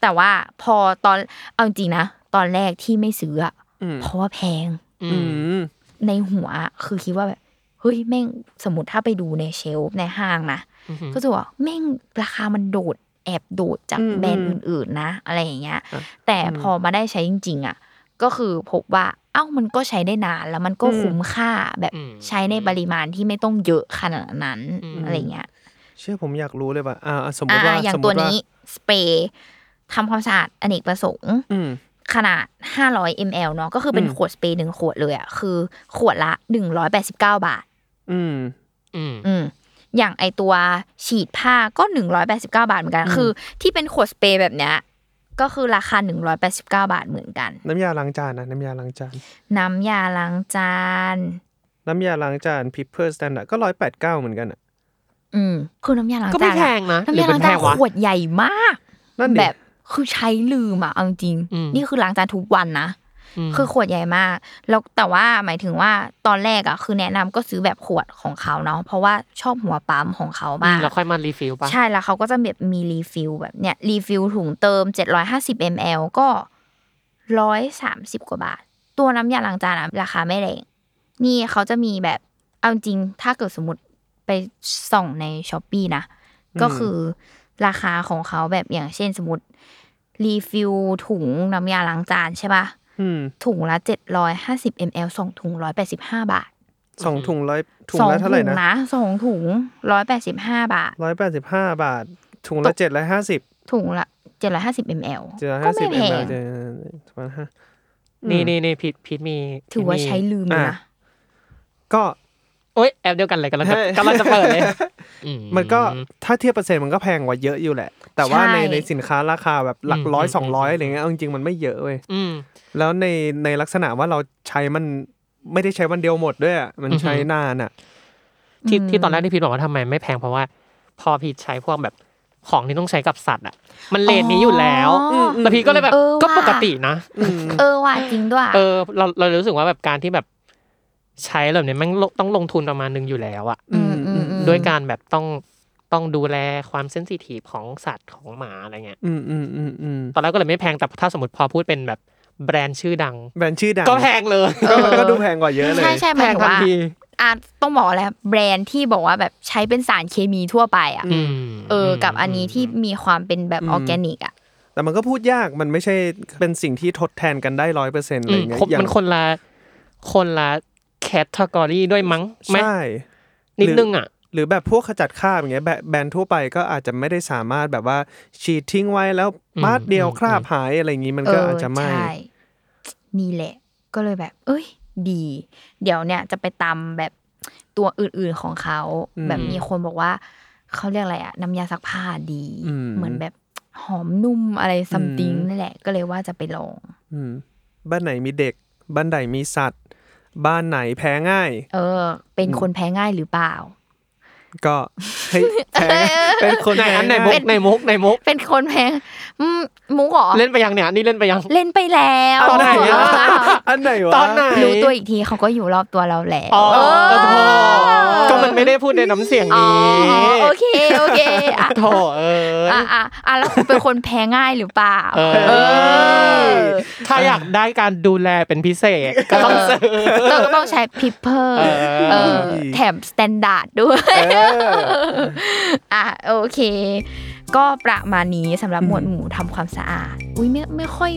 Speaker 2: แต่ว่าพอตอนเอาจริงๆนะตอนแรกที่ไม่ซื้ออะ
Speaker 4: อืม
Speaker 2: เพราะว่าแพง
Speaker 3: อื
Speaker 4: อื
Speaker 3: ม
Speaker 4: ม
Speaker 2: ในหัวอะคือคิดว่าแบบเฮ้ยแม่งสมมติถ้าไปดูในเชลฟ์ในห้างนะ
Speaker 3: อืม
Speaker 2: ก็จะว่าแม่งราคามันโดดแอบโดดจาก
Speaker 4: อืม
Speaker 2: แบรนด์
Speaker 4: อืม
Speaker 2: อื่นๆนะ อะไรอย่างเงี้ย
Speaker 4: อะ
Speaker 2: แต่พอมาได้ใช้จริง ๆ อะ ก็คือพบว่า เอ้ามันก็ใช้ได้นานแล้วมันก็
Speaker 4: อืม
Speaker 2: คุ้มค่าแบบ
Speaker 3: อืม
Speaker 2: ใช้ในปริมาณที่ไม่ต้องเยอะขนาดนั้น
Speaker 3: อืม
Speaker 2: อะไรเงี้ย
Speaker 4: เชื่อผมอยากรู้เลยว่าอ่า สมม
Speaker 2: อ่า
Speaker 4: ติว่า
Speaker 2: อย่าง
Speaker 4: สมม
Speaker 2: ตัว
Speaker 4: ติว่า
Speaker 2: นี้สเปรย์ ทำความสะอาดอเนกประสงค์
Speaker 4: อืม
Speaker 2: ขนาด 500 ml เนาะก็คือเป็น
Speaker 4: อืม
Speaker 2: ขวดสเปรย์หนึ่งขวดเลยอะคือขวดละ 189 บาท
Speaker 4: อืม
Speaker 3: อืม
Speaker 2: อืมอย่างไอตัวฉีดผ้าก็หนึ่งร้อยแปดสิบเก้าบาทเหมือนกัน
Speaker 4: อืม
Speaker 2: คือ ที่เป็นขวดสเปรย์แบบเนี้ยก็คือราคาหนึ่งร้อยแปดสิบเก้าบาทเหมือนกัน
Speaker 4: น้ำยาล้างจานนะน้ำยาล้างจาน
Speaker 2: น้ำยาล้างจาน
Speaker 4: น้ำยาล้างจาน Pipper Standard ก็ร้อยแปดเก้าเหมือนกันอะ
Speaker 2: อืมคือน้ำยาล้างจานอะ
Speaker 3: ก็
Speaker 2: จา
Speaker 3: ไม่แพงนะหรือเป็
Speaker 2: ล้างจานขวดใหญ่มาก
Speaker 4: นั่นดิ
Speaker 2: แบบ คือใช้ลืมอะเอาจริง
Speaker 3: อืม
Speaker 2: นี่คือล้างจานทุกวันนะคือขวดใหญ่มาก แล้วแต่ว่าหมายถึงว่าตอนแรกอะคือแนะนำก็ซื้อแบบขวดของเขาเนาะเพราะว่าชอบหัวปั๊มของเขามากอืม
Speaker 3: แล้วค่อยมา refill ป่ะ
Speaker 2: ใช่แล้วเขาก็จะแบบมี refill แบบเนี้ย refill ถุงเติม750 ml ก็ร้อยสามสิบกว่าบาท ตัวน้ำยาล้างจานอะราคาไม่แรงนี่เขาจะมีแบบเอาจริงถ้าเกิดสมมติไปส่องใน Shopee นะก็คือ ราคาของเขาแบบอย่างเช่นสมมติ refill ถุงน้ำยาล้างจานใช่ปะ
Speaker 4: อืม
Speaker 2: ถุงละ750 ml สองถุง185บาท
Speaker 4: สองถุงร้อย สองถุง
Speaker 2: นะ ถุง
Speaker 4: ละเท่าไหร่นะ
Speaker 2: สองถุง185บาท
Speaker 4: ร้อยแปดสิบห้าบาท ถุงละเจ็ดร้อยห้าสิบ
Speaker 2: ถุงละ750 ml
Speaker 4: เจ็ดร้อยห้าสิบ
Speaker 2: แพ
Speaker 4: เอ็มก็ไม่แพ
Speaker 2: ง
Speaker 4: เจ็ดประมาณห้า
Speaker 3: นี่นี่นี่พีทพีทมี
Speaker 2: ถือว่า
Speaker 3: พีทมี
Speaker 2: ใช้ลืมเลยนะ
Speaker 4: ก็
Speaker 3: โอ๊ยแอปเดียวกันเลยกำลังจะ
Speaker 4: ใช่
Speaker 3: กำลังจะเปิดเลยอื
Speaker 4: มันก็ถ้าเทียบเปอร์เซ็นต์มันก็แพงกว่าเยอะอยู่แหละ แต่ว่าในในสินค้าราคาแบบหลักร้อยสองร้อยอะไรเงี้ยเอาจริงๆมันไม่เยอะเว้ย
Speaker 3: อืม
Speaker 4: แล้วในในลักษณะว่าเราใช้มันไม่ได้ใช้วันเดียวหมดด้วยอะมัน
Speaker 3: อือฮึ
Speaker 4: ใช้นานอะ
Speaker 3: ที่ที่ตอนแรกที่พีทบอกว่าทำไมไม่แพงเพราะว่า พอพีทใช้พวกแบบของที่ต้องใช้กับสัตว์อะ มัน rate นี้อยู่แล้ว
Speaker 2: อ๋อ
Speaker 3: แล้วพีทก็เลยแบบ
Speaker 2: เออ
Speaker 3: ก็
Speaker 2: ว่ะ
Speaker 3: ปกตินะ
Speaker 2: เออว่ะจริงด้วย
Speaker 3: เออเราเรารู้สึกว่าแบบการที่แบบ ใช้แบบเนี้ยมันต้องลงทุนประมาณนึงอยู่แล้วอะ
Speaker 2: อืมอืมอืม
Speaker 3: ด้วยการแบบต้องต้องดูแลความ sensitive ของสัตว์ของหมาอะไรเงี้ย
Speaker 4: อืมอืมอืมอืม
Speaker 3: ตอนแรกก็เลยไม่แพงแต่ถ้าสมมติพอพูดเป็นแบบแบรนด์ชื่อดัง
Speaker 4: แบรนด์ชื่อดัง
Speaker 3: ก็แพงเลย
Speaker 4: ก็มันก็ดูแพงกว่าเยอะเลย
Speaker 2: ใช่ใช่หมายถึ
Speaker 3: ง
Speaker 2: ว่าแพง
Speaker 3: ทันที
Speaker 2: อะต้องบอกอะไรแบรนด์ที่บอกว่าแบบใช้เป็นสารเคมีทั่วไปอะ
Speaker 3: อืม
Speaker 2: เออ กับอันนี้ที่มีความเป็นแบบ
Speaker 4: อืม
Speaker 2: ออร์แกนิกอะ
Speaker 4: แต่มันก็พูดยากมันไม่ใช่เป็นสิ่งที่ทดแทนกันได้ร้อยเปอร์เซ็นต์
Speaker 3: อื
Speaker 4: เลยอืม
Speaker 3: ครบ
Speaker 4: อย่างเงี้ย
Speaker 3: มันคนละคนละ categoryด้วยมั้งไหม
Speaker 4: ใช่
Speaker 3: นิดนึงอะ
Speaker 4: หรือแบบพวกขจัดคราบอย่างเงี้ยแบบแบรนด์ทั่วไปก็อาจจะไม่ได้สามารถแบบว่าฉีดทิ้งไว้แล้ว
Speaker 3: อืม
Speaker 4: ปาดเดียว
Speaker 3: อืม
Speaker 4: คราบหายอะไรอย่างงี้
Speaker 2: เออมัน
Speaker 4: ก็
Speaker 2: อา
Speaker 4: จจะไม่
Speaker 2: ใช่นี่แหละ ก็เลยแบบ เอ้ย ดี เดี๋ยวเนี่ยจะไปตำแบบตัวอื่นๆของเขา
Speaker 4: อืม
Speaker 2: แบบมีคนบอกว่าเขาเรียกอะไรอะน้ำยาซักผ้าดี
Speaker 4: อืม
Speaker 2: เหมือนแบบหอมนุ่มอะไรซัมติง
Speaker 4: อืม
Speaker 2: นั่นแหละ ก็เลยว่าจะไปลอง
Speaker 4: อืมบ้านไหนมีเด็ก บ้านใดมีสัตว์ บ้านไหนแพ้ง่าย
Speaker 2: เออ เป็นคนแพ้ง่ายหรือเปล่า
Speaker 4: ก็เฮ้ยแพ้ง่ายเป็นคน
Speaker 3: ไหน
Speaker 4: แพ้
Speaker 3: อันไหน
Speaker 4: ง่าย
Speaker 3: มุกในมุกในมุก
Speaker 2: เป็นคนแพ้อืมมุกเหรอ
Speaker 3: เล่นไปยังเนี่ยนี่เล่นไปยัง
Speaker 2: เล่นไปแล้ว
Speaker 3: ตอนไหนอะ
Speaker 4: อันไหนวะ
Speaker 3: ตอนไหน
Speaker 2: รู้ตัวอีกทีเขาก็อยู่รอบตัวเราแล้ว
Speaker 3: อ๋อ
Speaker 2: เออ
Speaker 3: โถก็มันไม่ได้พูดในน้ำเสียง
Speaker 2: อ๋อ
Speaker 3: นี้
Speaker 2: โอเคโอเคอะ
Speaker 3: โถเออ
Speaker 2: อะอะอะแล้วคุณเป็นคนแพ้ง่ายหรือเปล่า
Speaker 3: เออ
Speaker 2: เออ
Speaker 3: ถ้าอยากได้การดูแลเป็นพิเศษก็ต้องซื้อ
Speaker 2: ต้องต้องใช้ Pipper เอ
Speaker 3: อ
Speaker 2: เออแถม Standard ด้วยอะโอเค ก็ประมาณนี้สำหรับหมวดหมู่ทำความสะอาด อุ้ยไม่ไม่ค่อย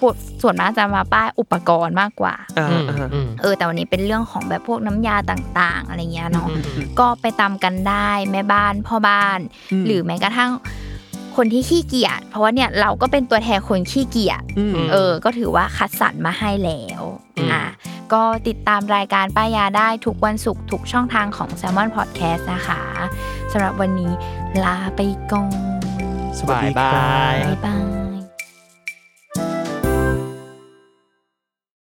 Speaker 2: ปวดส่วนมากจะมาป้ายอุปกรณ์มากกว่า
Speaker 4: อ่า
Speaker 3: อืม
Speaker 4: อ่า
Speaker 3: อืม
Speaker 2: เออแต่วันนี้เป็นเรื่องของแบบพวกน้ำยาต่าง ๆ อะไรเงี้ยเนาะ
Speaker 3: อืมอืม
Speaker 2: ก็ไปตามกันได้แม่บ้านพ่อบ้าน
Speaker 4: อืม
Speaker 2: หรือแม้กระทั่ง คนที่ขี้เกียจเพราะว่าเนี่ยเราก็เป็นตัวแทนคนขี้เกียจ
Speaker 4: อืม
Speaker 2: เออ ก็ถือว่าคัดสรรมาให้แล้ว
Speaker 3: อืม
Speaker 2: อะก็ติดตามรายการป้ายาได้ทุกวันศุกร์ทุกช่องทางของ Salmon Podcast นะคะสำหรับวันนี้ลาไปก่อน
Speaker 4: สวัสดีครับ
Speaker 3: บ๊ายบาย
Speaker 2: บ๊ายบาย